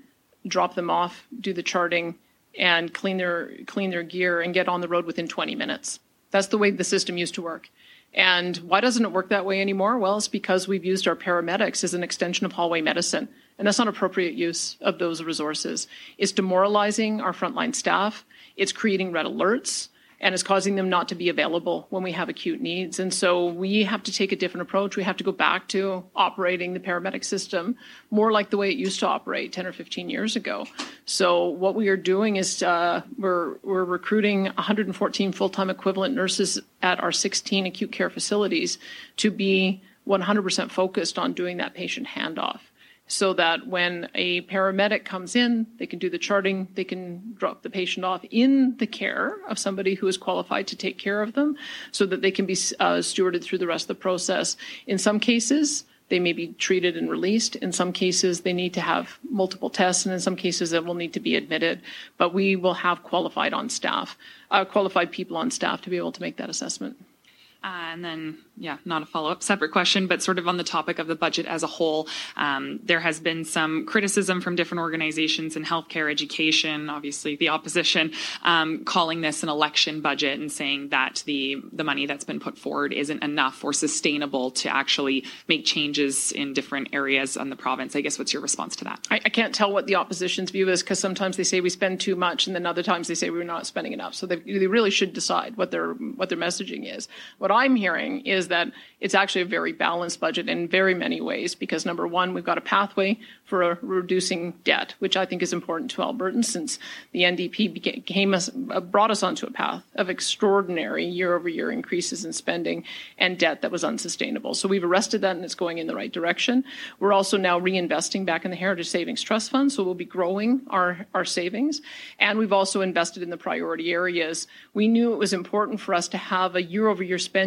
drop them off, do the charting, and clean their clean their gear and get on the road within 20 minutes. That's the way the system used to work. And why doesn't it work that way anymore? Well, it's because we've used our paramedics as an extension of hallway medicine. And that's not appropriate use of those resources. It's demoralizing our frontline staff. It's creating red alerts and it's causing them not to be available when we have acute needs. And so we have to take a different approach. We have to go back to operating the paramedic system more like the way it used to operate 10 or 15 years ago. So what we are doing is uh, we're, we're recruiting 114 full-time equivalent nurses at our 16 acute care facilities to be 100% focused on doing that patient handoff. So that when a paramedic comes in, they can do the charting, they can drop the patient off in the care of somebody who is qualified to take care of them so that they can be uh, stewarded through the rest of the process. In some cases, they may be treated and released. In some cases, they need to have multiple tests, and in some cases, they will need to be admitted. But we will have qualified on staff, uh, qualified people on staff to be able to make that assessment. Uh, and then, yeah, not a follow up, separate question, but sort of on the topic of the budget as a whole, um, there has been some criticism from different organizations in healthcare, education, obviously the opposition, um, calling this an election budget and saying that the the money that's been put forward isn't enough or sustainable to actually make changes in different areas on the province. I guess what's your response to that? I, I can't tell what the opposition's view is because sometimes they say we spend too much, and then other times they say we're not spending enough. So they, they really should decide what their what their messaging is. What I'm hearing is that it's actually a very balanced budget in very many ways because number one, we've got a pathway for reducing debt, which I think is important to Albertans since the NDP became us, uh, brought us onto a path of extraordinary year-over-year increases in spending and debt that was unsustainable. So we've arrested that and it's going in the right direction. We're also now reinvesting back in the Heritage Savings Trust Fund, so we'll be growing our, our savings. And we've also invested in the priority areas. We knew it was important for us to have a year-over-year spending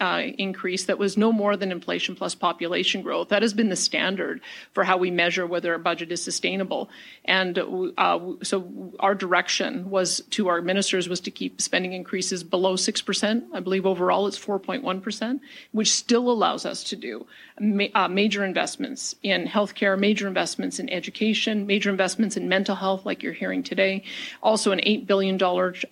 uh, increase that was no more than inflation plus population growth. That has been the standard for how we measure whether a budget is sustainable. And uh, so our direction was to our ministers was to keep spending increases below 6%. I believe overall it's 4.1%, which still allows us to do ma- uh, major investments in healthcare, major investments in education, major investments in mental health, like you're hearing today. Also, an $8 billion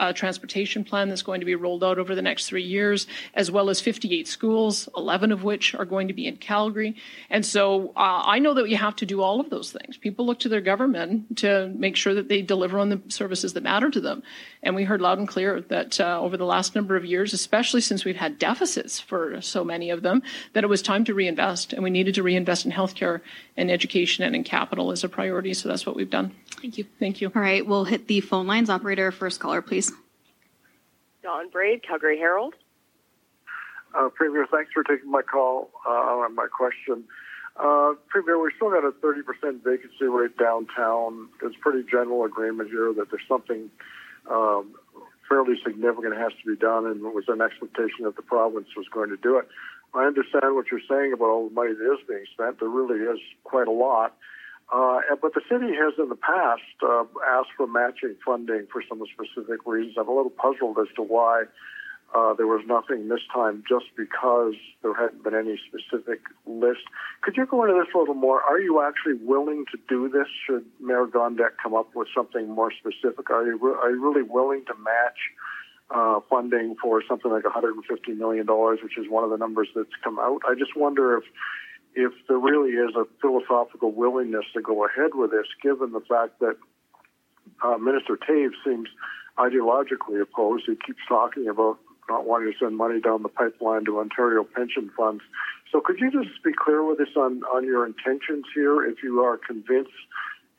uh, transportation plan that's going to be rolled out over the next three years, as well as 58 schools, 11 of which are going to be in Calgary. And so uh, I know that you have to do all of those things. People look to their government to make sure that they deliver on the services that matter to them. And we heard loud and clear that uh, over the last number of years, especially since we've had deficits for so many of them, that it was time to reinvest. And we needed to reinvest in healthcare and education and in capital as a priority. So that's what we've done. Thank you. Thank you. All right, we'll hit the phone lines. Operator, first caller, please. Don Braid, Calgary Herald. Uh, Premier, thanks for taking my call uh, on my question. Uh, Premier, we still got a 30% vacancy rate downtown. There's pretty general agreement here that there's something um, fairly significant has to be done, and it was an expectation that the province was going to do it. I understand what you're saying about all the money that is being spent. There really is quite a lot. Uh, but the city has in the past uh, asked for matching funding for some specific reasons. I'm a little puzzled as to why uh, there was nothing this time just because there hadn't been any specific list. Could you go into this a little more? Are you actually willing to do this should Mayor Gondek come up with something more specific? Are you, re- are you really willing to match uh, funding for something like $150 million, which is one of the numbers that's come out? I just wonder if if there really is a philosophical willingness to go ahead with this, given the fact that uh, Minister Toews seems ideologically opposed. He keeps talking about not wanting to send money down the pipeline to Ontario pension funds. So could you just be clear with us on, on your intentions here? If you are convinced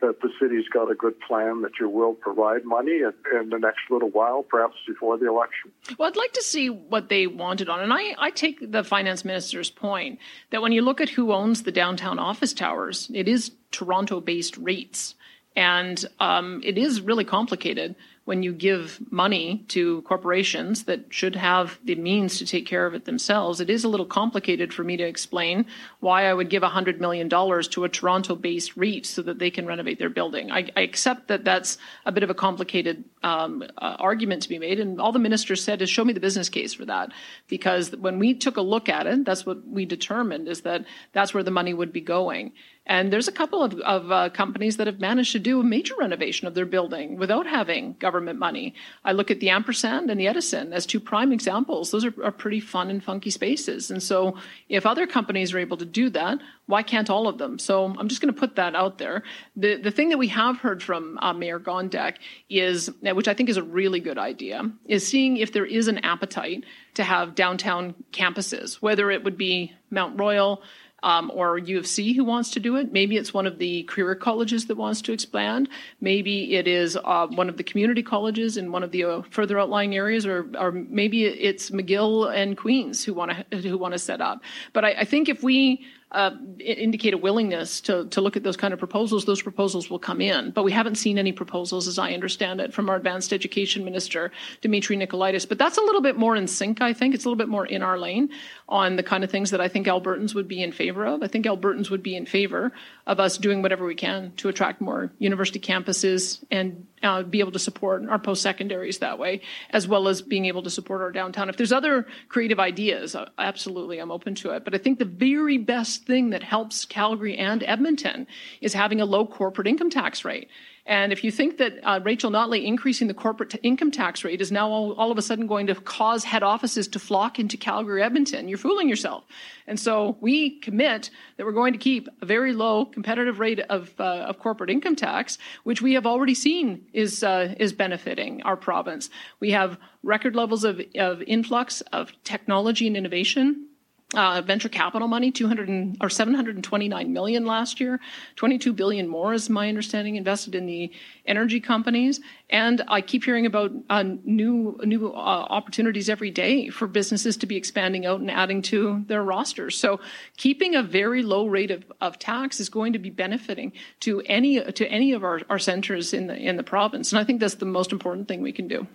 that the city's got a good plan that you will provide money in, in, the next little while, perhaps before the election? Well, I'd like to see what they wanted on. And I, I take the finance minister's point that when you look at who owns the downtown office towers, it is Toronto based REITs. And um, it is really complicated when you give money to corporations that should have the means to take care of it themselves, it is a little complicated for me to explain why I would give $100 million to a Toronto based REIT so that they can renovate their building. I, I accept that that's a bit of a complicated um, uh, argument to be made. And all the minister said is show me the business case for that. Because when we took a look at it, that's what we determined is that that's where the money would be going. And there's a couple of, of uh, companies that have managed to do a major renovation of their building without having government money. I look at the Ampersand and the Edison as two prime examples. Those are, are pretty fun and funky spaces. And so if other companies are able to do that, why can't all of them? So I'm just going to put that out there. The, the thing that we have heard from uh, Mayor Gondek is, which I think is a really good idea, is seeing if there is an appetite to have downtown campuses, whether it would be Mount Royal, um, or U of C who wants to do it. Maybe it's one of the career colleges that wants to expand. Maybe it is uh, one of the community colleges in one of the uh, further outlying areas, or, or maybe it's McGill and Queens who want to who want to set up. But I, I think if we uh, indicate a willingness to, to look at those kind of proposals, those proposals will come in. But we haven't seen any proposals, as I understand it, from our advanced education minister, Dimitri Nicolaides. But that's a little bit more in sync, I think. It's a little bit more in our lane on the kind of things that I think Albertans would be in favor of. I think Albertans would be in favor of us doing whatever we can to attract more university campuses and uh, be able to support our post secondaries that way, as well as being able to support our downtown. If there's other creative ideas, uh, absolutely, I'm open to it. But I think the very best thing that helps Calgary and Edmonton is having a low corporate income tax rate. And if you think that uh, Rachel Notley increasing the corporate t- income tax rate is now all, all, of a sudden going to cause head offices to flock into Calgary, Edmonton, you're fooling yourself. And so we commit that we're going to keep a very low competitive rate of, uh, of corporate income tax, which we have already seen is uh, is benefiting our province. We have record levels of, of influx of technology and innovation uh, venture capital money, 200 and, or 729 million last year, 22 billion more, is my understanding, invested in the energy companies. And I keep hearing about uh, new new uh, opportunities every day for businesses to be expanding out and adding to their rosters. So keeping a very low rate of, of tax is going to be benefiting to any to any of our, our centers in the in the province. And I think that's the most important thing we can do.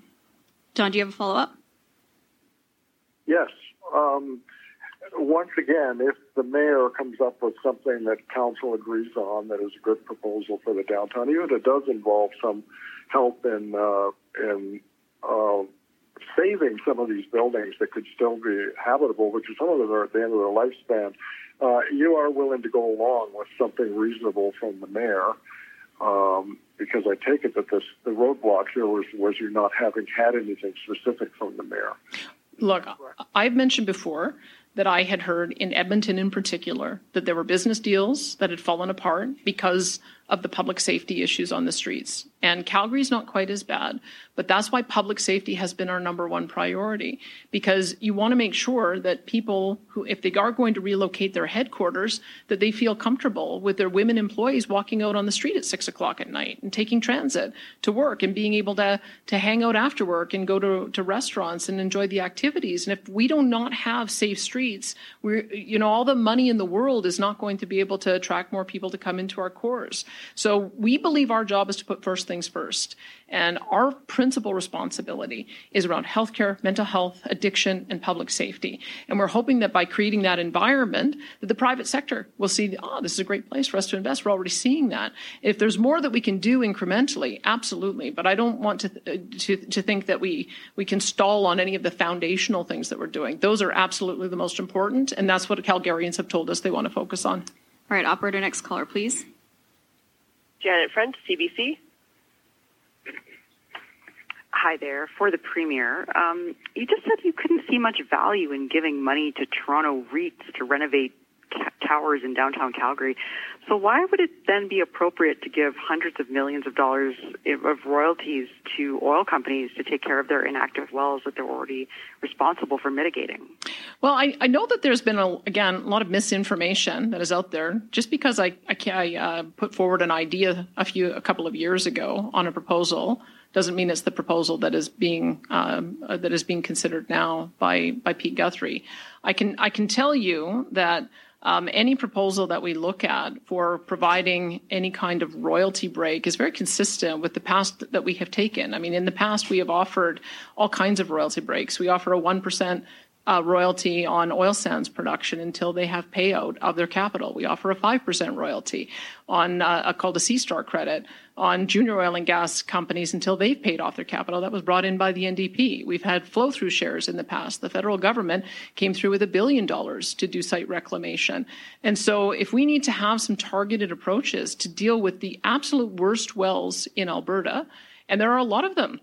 Don, do you have a follow up? Yes. Um, once again, if the mayor comes up with something that council agrees on that is a good proposal for the downtown, even if it does involve some help in uh, in uh, saving some of these buildings that could still be habitable, which some of them are at the end of their lifespan, uh, you are willing to go along with something reasonable from the mayor. Um, because I take it that this, the roadblock here was, was you not having had anything specific from the mayor. Look, I've mentioned before that I had heard in Edmonton in particular that there were business deals that had fallen apart because of the public safety issues on the streets. And Calgary's not quite as bad, but that's why public safety has been our number one priority because you want to make sure that people who, if they are going to relocate their headquarters, that they feel comfortable with their women employees walking out on the street at six o'clock at night and taking transit to work and being able to, to hang out after work and go to, to restaurants and enjoy the activities. And if we do not have safe streets, we're, you know, all the money in the world is not going to be able to attract more people to come into our cores. So we believe our job is to put first things first. And our principal responsibility is around healthcare, mental health, addiction, and public safety. And we're hoping that by creating that environment, that the private sector will see, oh, this is a great place for us to invest. We're already seeing that. If there's more that we can do incrementally, absolutely. But I don't want to, uh, to, to think that we, we can stall on any of the foundational things that we're doing. Those are absolutely the most important. And that's what Calgarians have told us they want to focus on. All right, operator, next caller, please. Janet French, CBC. Hi there. For the Premier, um, you just said you couldn't see much value in giving money to Toronto REITs to renovate towers in downtown Calgary. So why would it then be appropriate to give hundreds of millions of dollars of royalties to oil companies to take care of their inactive wells that they're already responsible for mitigating? Well, I, I know that there's been, a, again, a lot of misinformation that is out there. Just because I, I, I uh, put forward an idea a few, a couple of years ago on a proposal doesn't mean it's the proposal that is being um, uh, that is being considered now by by Pete Guthrie. I can I can tell you that um, any proposal that we look at for providing any kind of royalty break is very consistent with the past that we have taken. I mean, in the past, we have offered all kinds of royalty breaks. We offer a 1% uh, royalty on oil sands production until they have payout of their capital. We offer a 5% royalty on uh, a called a C-Star credit on junior oil and gas companies until they've paid off their capital. That was brought in by the NDP. We've had flow through shares in the past. The federal government came through with a billion dollars to do site reclamation. And so if we need to have some targeted approaches to deal with the absolute worst wells in Alberta, and there are a lot of them,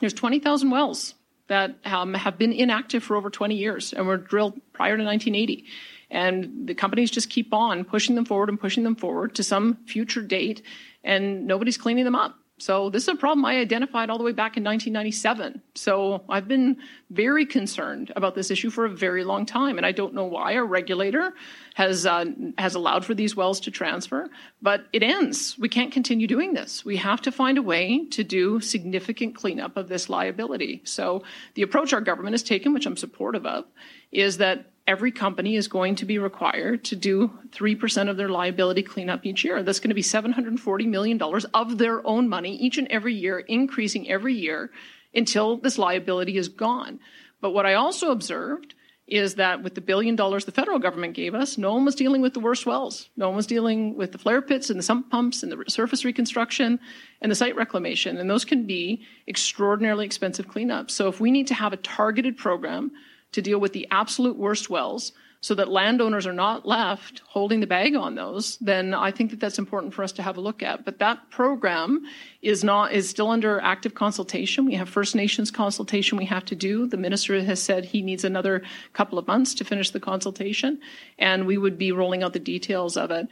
there's 20,000 wells that um, have been inactive for over 20 years and were drilled prior to 1980. And the companies just keep on pushing them forward and pushing them forward to some future date, and nobody's cleaning them up. So this is a problem I identified all the way back in 1997. So I've been very concerned about this issue for a very long time, and I don't know why our regulator has uh, has allowed for these wells to transfer. But it ends. We can't continue doing this. We have to find a way to do significant cleanup of this liability. So the approach our government has taken, which I'm supportive of, is that every company is going to be required to do 3% of their liability cleanup each year. That's going to be $740 million of their own money each and every year, increasing every year until this liability is gone. But what I also observed is that with the billion dollars the federal government gave us, no one was dealing with the worst wells. No one was dealing with the flare pits and the sump pumps and the surface reconstruction and the site reclamation. And those can be extraordinarily expensive cleanups. So if we need to have a targeted program to deal with the absolute worst wells, so that landowners are not left holding the bag on those, then I think that that's important for us to have a look at. But that program is not is still under active consultation. We have First Nations consultation we have to do. The minister has said he needs another couple of months to finish the consultation, and we would be rolling out the details of it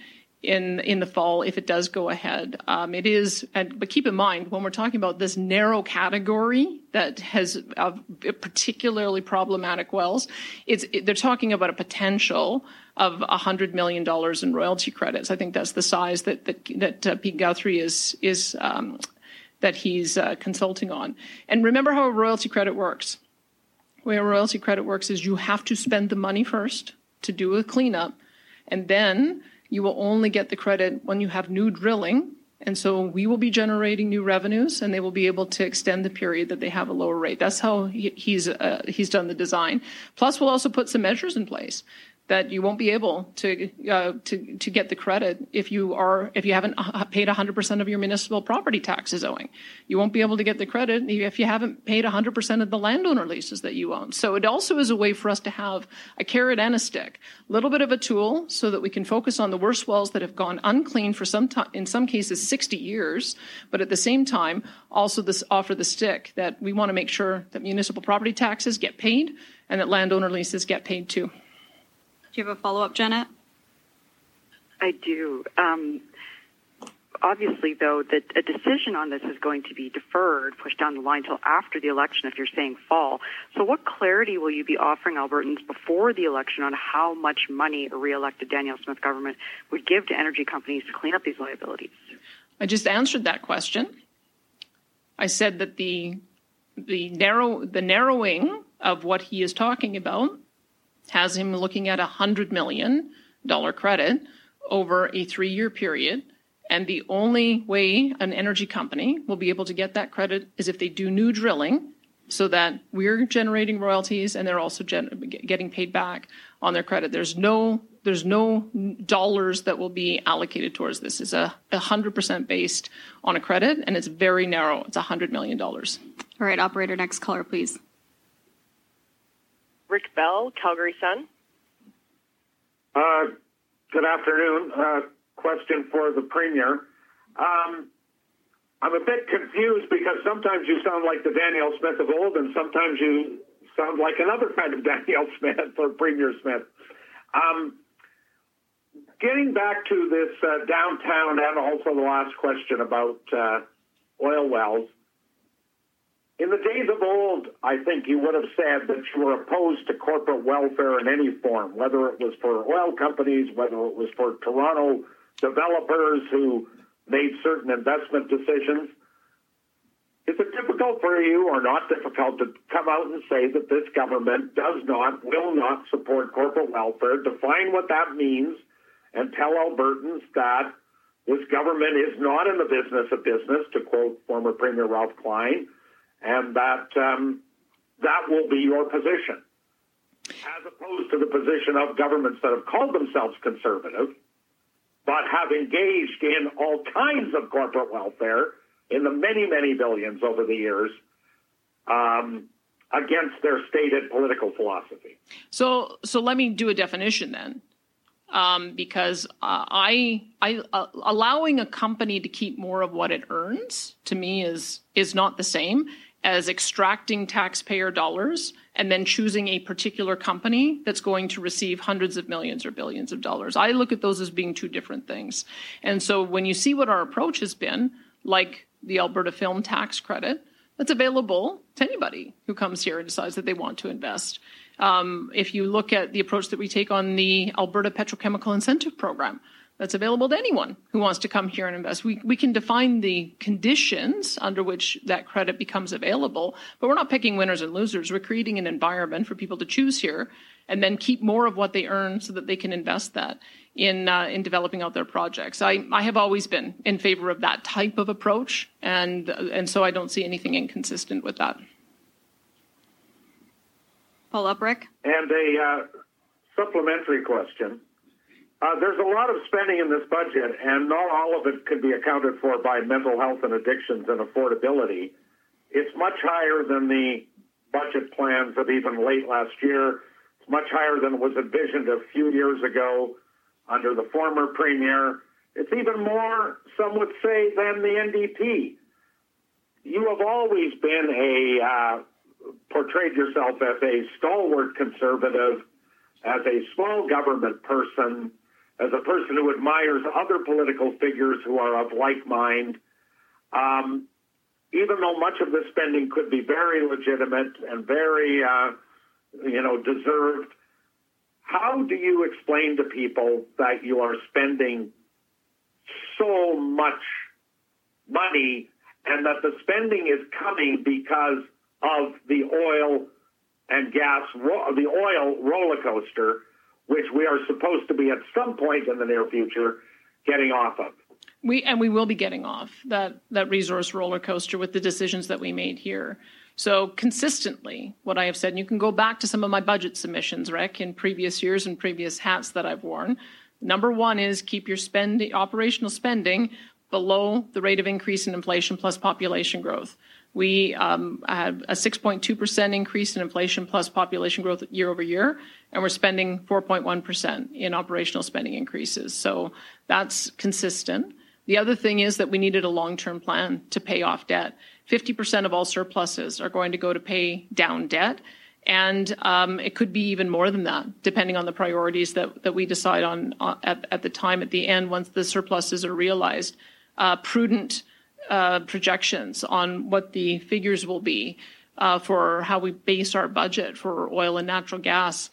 in in the fall if it does go ahead. Um, it is, and, but keep in mind when we're talking about this narrow category that has uh, particularly problematic wells, it's it, they're talking about a potential of hundred million dollars in royalty credits. I think that's the size that that that uh, Pete Guthrie is is um, that he's uh, consulting on. And remember how a royalty credit works. The way a royalty credit works is you have to spend the money first to do a cleanup, and then you will only get the credit when you have new drilling. And so we will be generating new revenues and they will be able to extend the period that they have a lower rate. That's how he, he's, uh, he's done the design. Plus, we'll also put some measures in place that you won't be able to uh, to to get the credit if you are if you haven't uh, paid 100% of your municipal property taxes owing. You won't be able to get the credit if you haven't paid 100% of the landowner leases that you own. So it also is a way for us to have a carrot and a stick, a little bit of a tool so that we can focus on the worst wells that have gone unclean for some time, in some cases 60 years, but at the same time also this offer the stick that we want to make sure that municipal property taxes get paid and that landowner leases get paid too. Do you have a follow up, Janet? I do. Um, obviously, though, that a decision on this is going to be deferred, pushed down the line until after the election if you're saying fall. So, what clarity will you be offering Albertans before the election on how much money a re-elected Danielle Smith government would give to energy companies to clean up these liabilities? I just answered that question. I said that the the narrow the narrowing of what he is talking about has him looking at a $100 million credit over a three year period. And the only way an energy company will be able to get that credit is if they do new drilling so that we're generating royalties and they're also gen- getting paid back on their credit. There's no there's no dollars that will be allocated towards this. It's a 100% based on a credit and it's very narrow. It's $100 million. All right, operator, next caller, please. Rick Bell, Calgary Sun. Uh, good afternoon. Uh, question for the Premier. Um, I'm a bit confused because sometimes you sound like the Daniel Smith of old, and sometimes you sound like another kind of [laughs] Daniel Smith or Premier Smith. Um, getting back to this uh, downtown and also the last question about uh, oil wells, in the days of old, I think you would have said that you were opposed to corporate welfare in any form, whether it was for oil companies, whether it was for Toronto developers who made certain investment decisions. Is it difficult for you or not difficult to come out and say that this government does not, will not support corporate welfare, define what that means, and tell Albertans that this government is not in the business of business, to quote former Premier Ralph Klein, and that um, that will be your position, as opposed to the position of governments that have called themselves conservative, but have engaged in all kinds of corporate welfare in the many, many billions over the years. Um, against their stated political philosophy. So, so let me do a definition then, um, because uh, I, I uh, allowing a company to keep more of what it earns to me is is not the same as extracting taxpayer dollars and then choosing a particular company that's going to receive hundreds of millions or billions of dollars. I look at those as being two different things. And so when you see what our approach has been, like the Alberta Film Tax Credit, that's available to anybody who comes here and decides that they want to invest. Um, if you look at the approach that we take on the Alberta Petrochemical Incentive Program, that's available to anyone who wants to come here and invest. We, we can define the conditions under which that credit becomes available, but we're not picking winners and losers. We're creating an environment for people to choose here and then keep more of what they earn so that they can invest that in uh, in developing out their projects. I, I have always been in favor of that type of approach, and and so I don't see anything inconsistent with that. Follow up, Rick. And a uh, supplementary question. Uh, there's a lot of spending in this budget, and not all of it could be accounted for by mental health and addictions and affordability. It's much higher than the budget plans of even late last year. It's much higher than was envisioned a few years ago under the former premier. It's even more, some would say, than the NDP. You have always been a uh, portrayed yourself as a stalwart conservative, as a small government person, as a person who admires other political figures who are of like mind. Um, even though much of the spending could be very legitimate and very, uh, you know, deserved, how do you explain to people that you are spending so much money and that the spending is coming because of the oil and gas, the oil roller coaster, which we are supposed to be at some point in the near future getting off of? We and we will be getting off that that resource roller coaster with the decisions that we made here. So consistently, what I have said, and you can go back to some of my budget submissions, Rick, in previous years and previous hats that I've worn. Number one is keep your spending, operational spending below the rate of increase in inflation plus population growth. We um, had a 6.2% increase in inflation plus population growth year over year, and we're spending 4.1% in operational spending increases. So that's consistent. The other thing is that we needed a long term plan to pay off debt. 50% of all surpluses are going to go to pay down debt. And um, it could be even more than that, depending on the priorities that, that we decide on uh, at, at the time, at the end, once the surpluses are realized. Uh, prudent uh, projections on what the figures will be uh, for how we base our budget for oil and natural gas.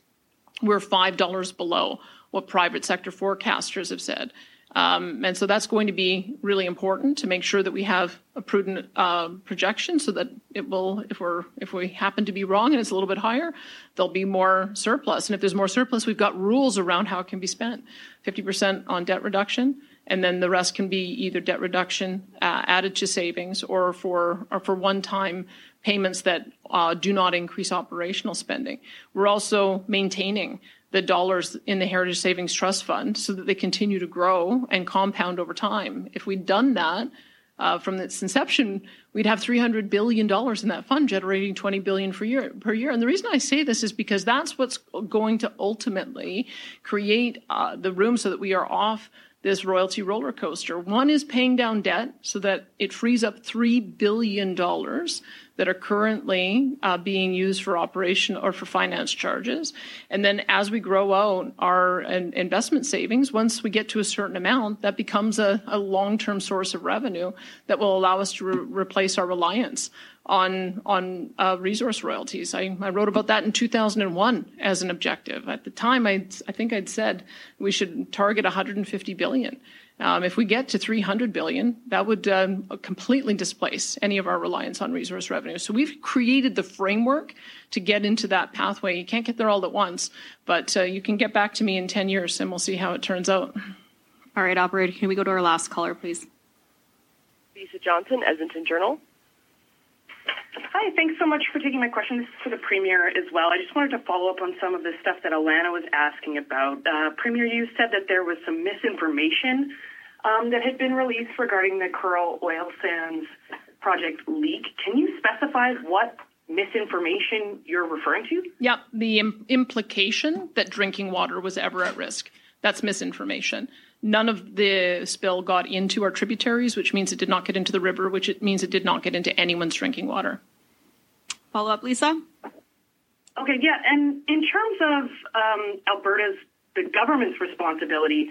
We're $5 below what private sector forecasters have said. Um, and so that's going to be really important to make sure that we have a prudent uh, projection so that it will, if we're if we happen to be wrong and it's a little bit higher, there'll be more surplus. And if there's more surplus, we've got rules around how it can be spent. 50% on debt reduction, and then the rest can be either debt reduction uh, added to savings or for or for one-time payments that uh, do not increase operational spending. We're also maintaining the dollars in the Heritage Savings Trust Fund so that they continue to grow and compound over time. If we'd done that uh, from its inception, we'd have $300 billion in that fund, generating $20 billion per year, per year. And the reason I say this is because that's what's going to ultimately create uh, the room so that we are off this royalty roller coaster. One is paying down debt so that it frees up $3 billion that are currently uh, being used for operation or for finance charges. And then as we grow out our investment savings, once we get to a certain amount, that becomes a, a long term source of revenue that will allow us to re- replace our reliance on on uh, resource royalties. I, I, wrote about that in 2001 as an objective. At the time, I I think I'd said we should target 150 billion. Um, if we get to 300 billion, that would um, completely displace any of our reliance on resource revenue. So we've created the framework to get into that pathway. You can't get there all at once, but uh, you can get back to me in 10 years, and we'll see how it turns out. All right, operator, can we go to our last caller, please? Lisa Johnson, Edmonton Journal. Hi, thanks so much for taking my question. This is for the Premier as well. I just wanted to follow up on some of the stuff that Alana was asking about. Uh, Premier, you said that there was some misinformation um, that had been released regarding the Kearl Oil Sands project leak. Can you specify what misinformation you're referring to? Yep, the Im- implication that drinking water was ever at risk. That's misinformation. None of the spill got into our tributaries, which means it did not get into the river, which it means it did not get into anyone's drinking water. Follow up, Lisa? Okay, yeah. And in terms of um, Alberta's, the government's responsibility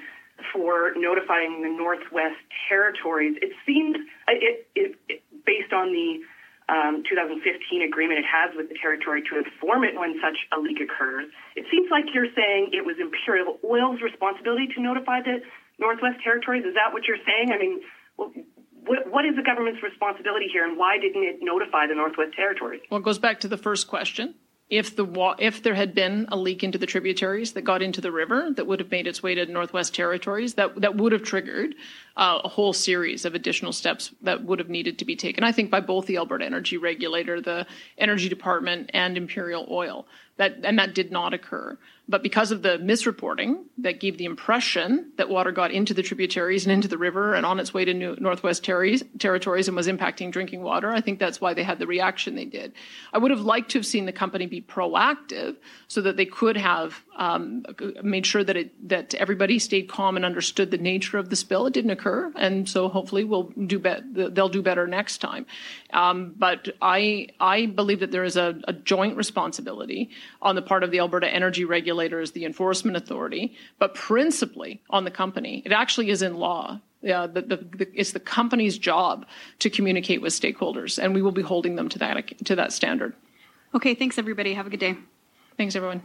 for notifying the Northwest Territories, it seems, it, it, it based on the um, 2015 agreement it has with the territory to inform it when such a leak occurs. It seems like you're saying it was Imperial Oil's responsibility to notify the Northwest Territories. Is that what you're saying? I mean, what, what is the government's responsibility here, and why didn't it notify the Northwest Territories? Well, it goes back to the first question. If the wa- if there had been a leak into the tributaries that got into the river that would have made its way to Northwest Territories, that that would have triggered uh, a whole series of additional steps that would have needed to be taken. I think by both the Alberta Energy Regulator, the Energy Department, and Imperial Oil. That and that did not occur. But because of the misreporting that gave the impression that water got into the tributaries and into the river and on its way to New, Northwest Territories and was impacting drinking water, I think that's why they had the reaction they did. I would have liked to have seen the company be proactive so that they could have um, made sure that it that everybody stayed calm and understood the nature of the spill. It didn't occur, and so hopefully we'll do be- they'll do better next time. Um, but I I believe that there is a, a joint responsibility on the part of the Alberta Energy Regulator as the enforcement authority, but principally on the company. It actually is in law. Yeah, the, the, the, it's the company's job to communicate with stakeholders, and we will be holding them to that to that standard. Okay, thanks everybody. Have a good day. Thanks everyone.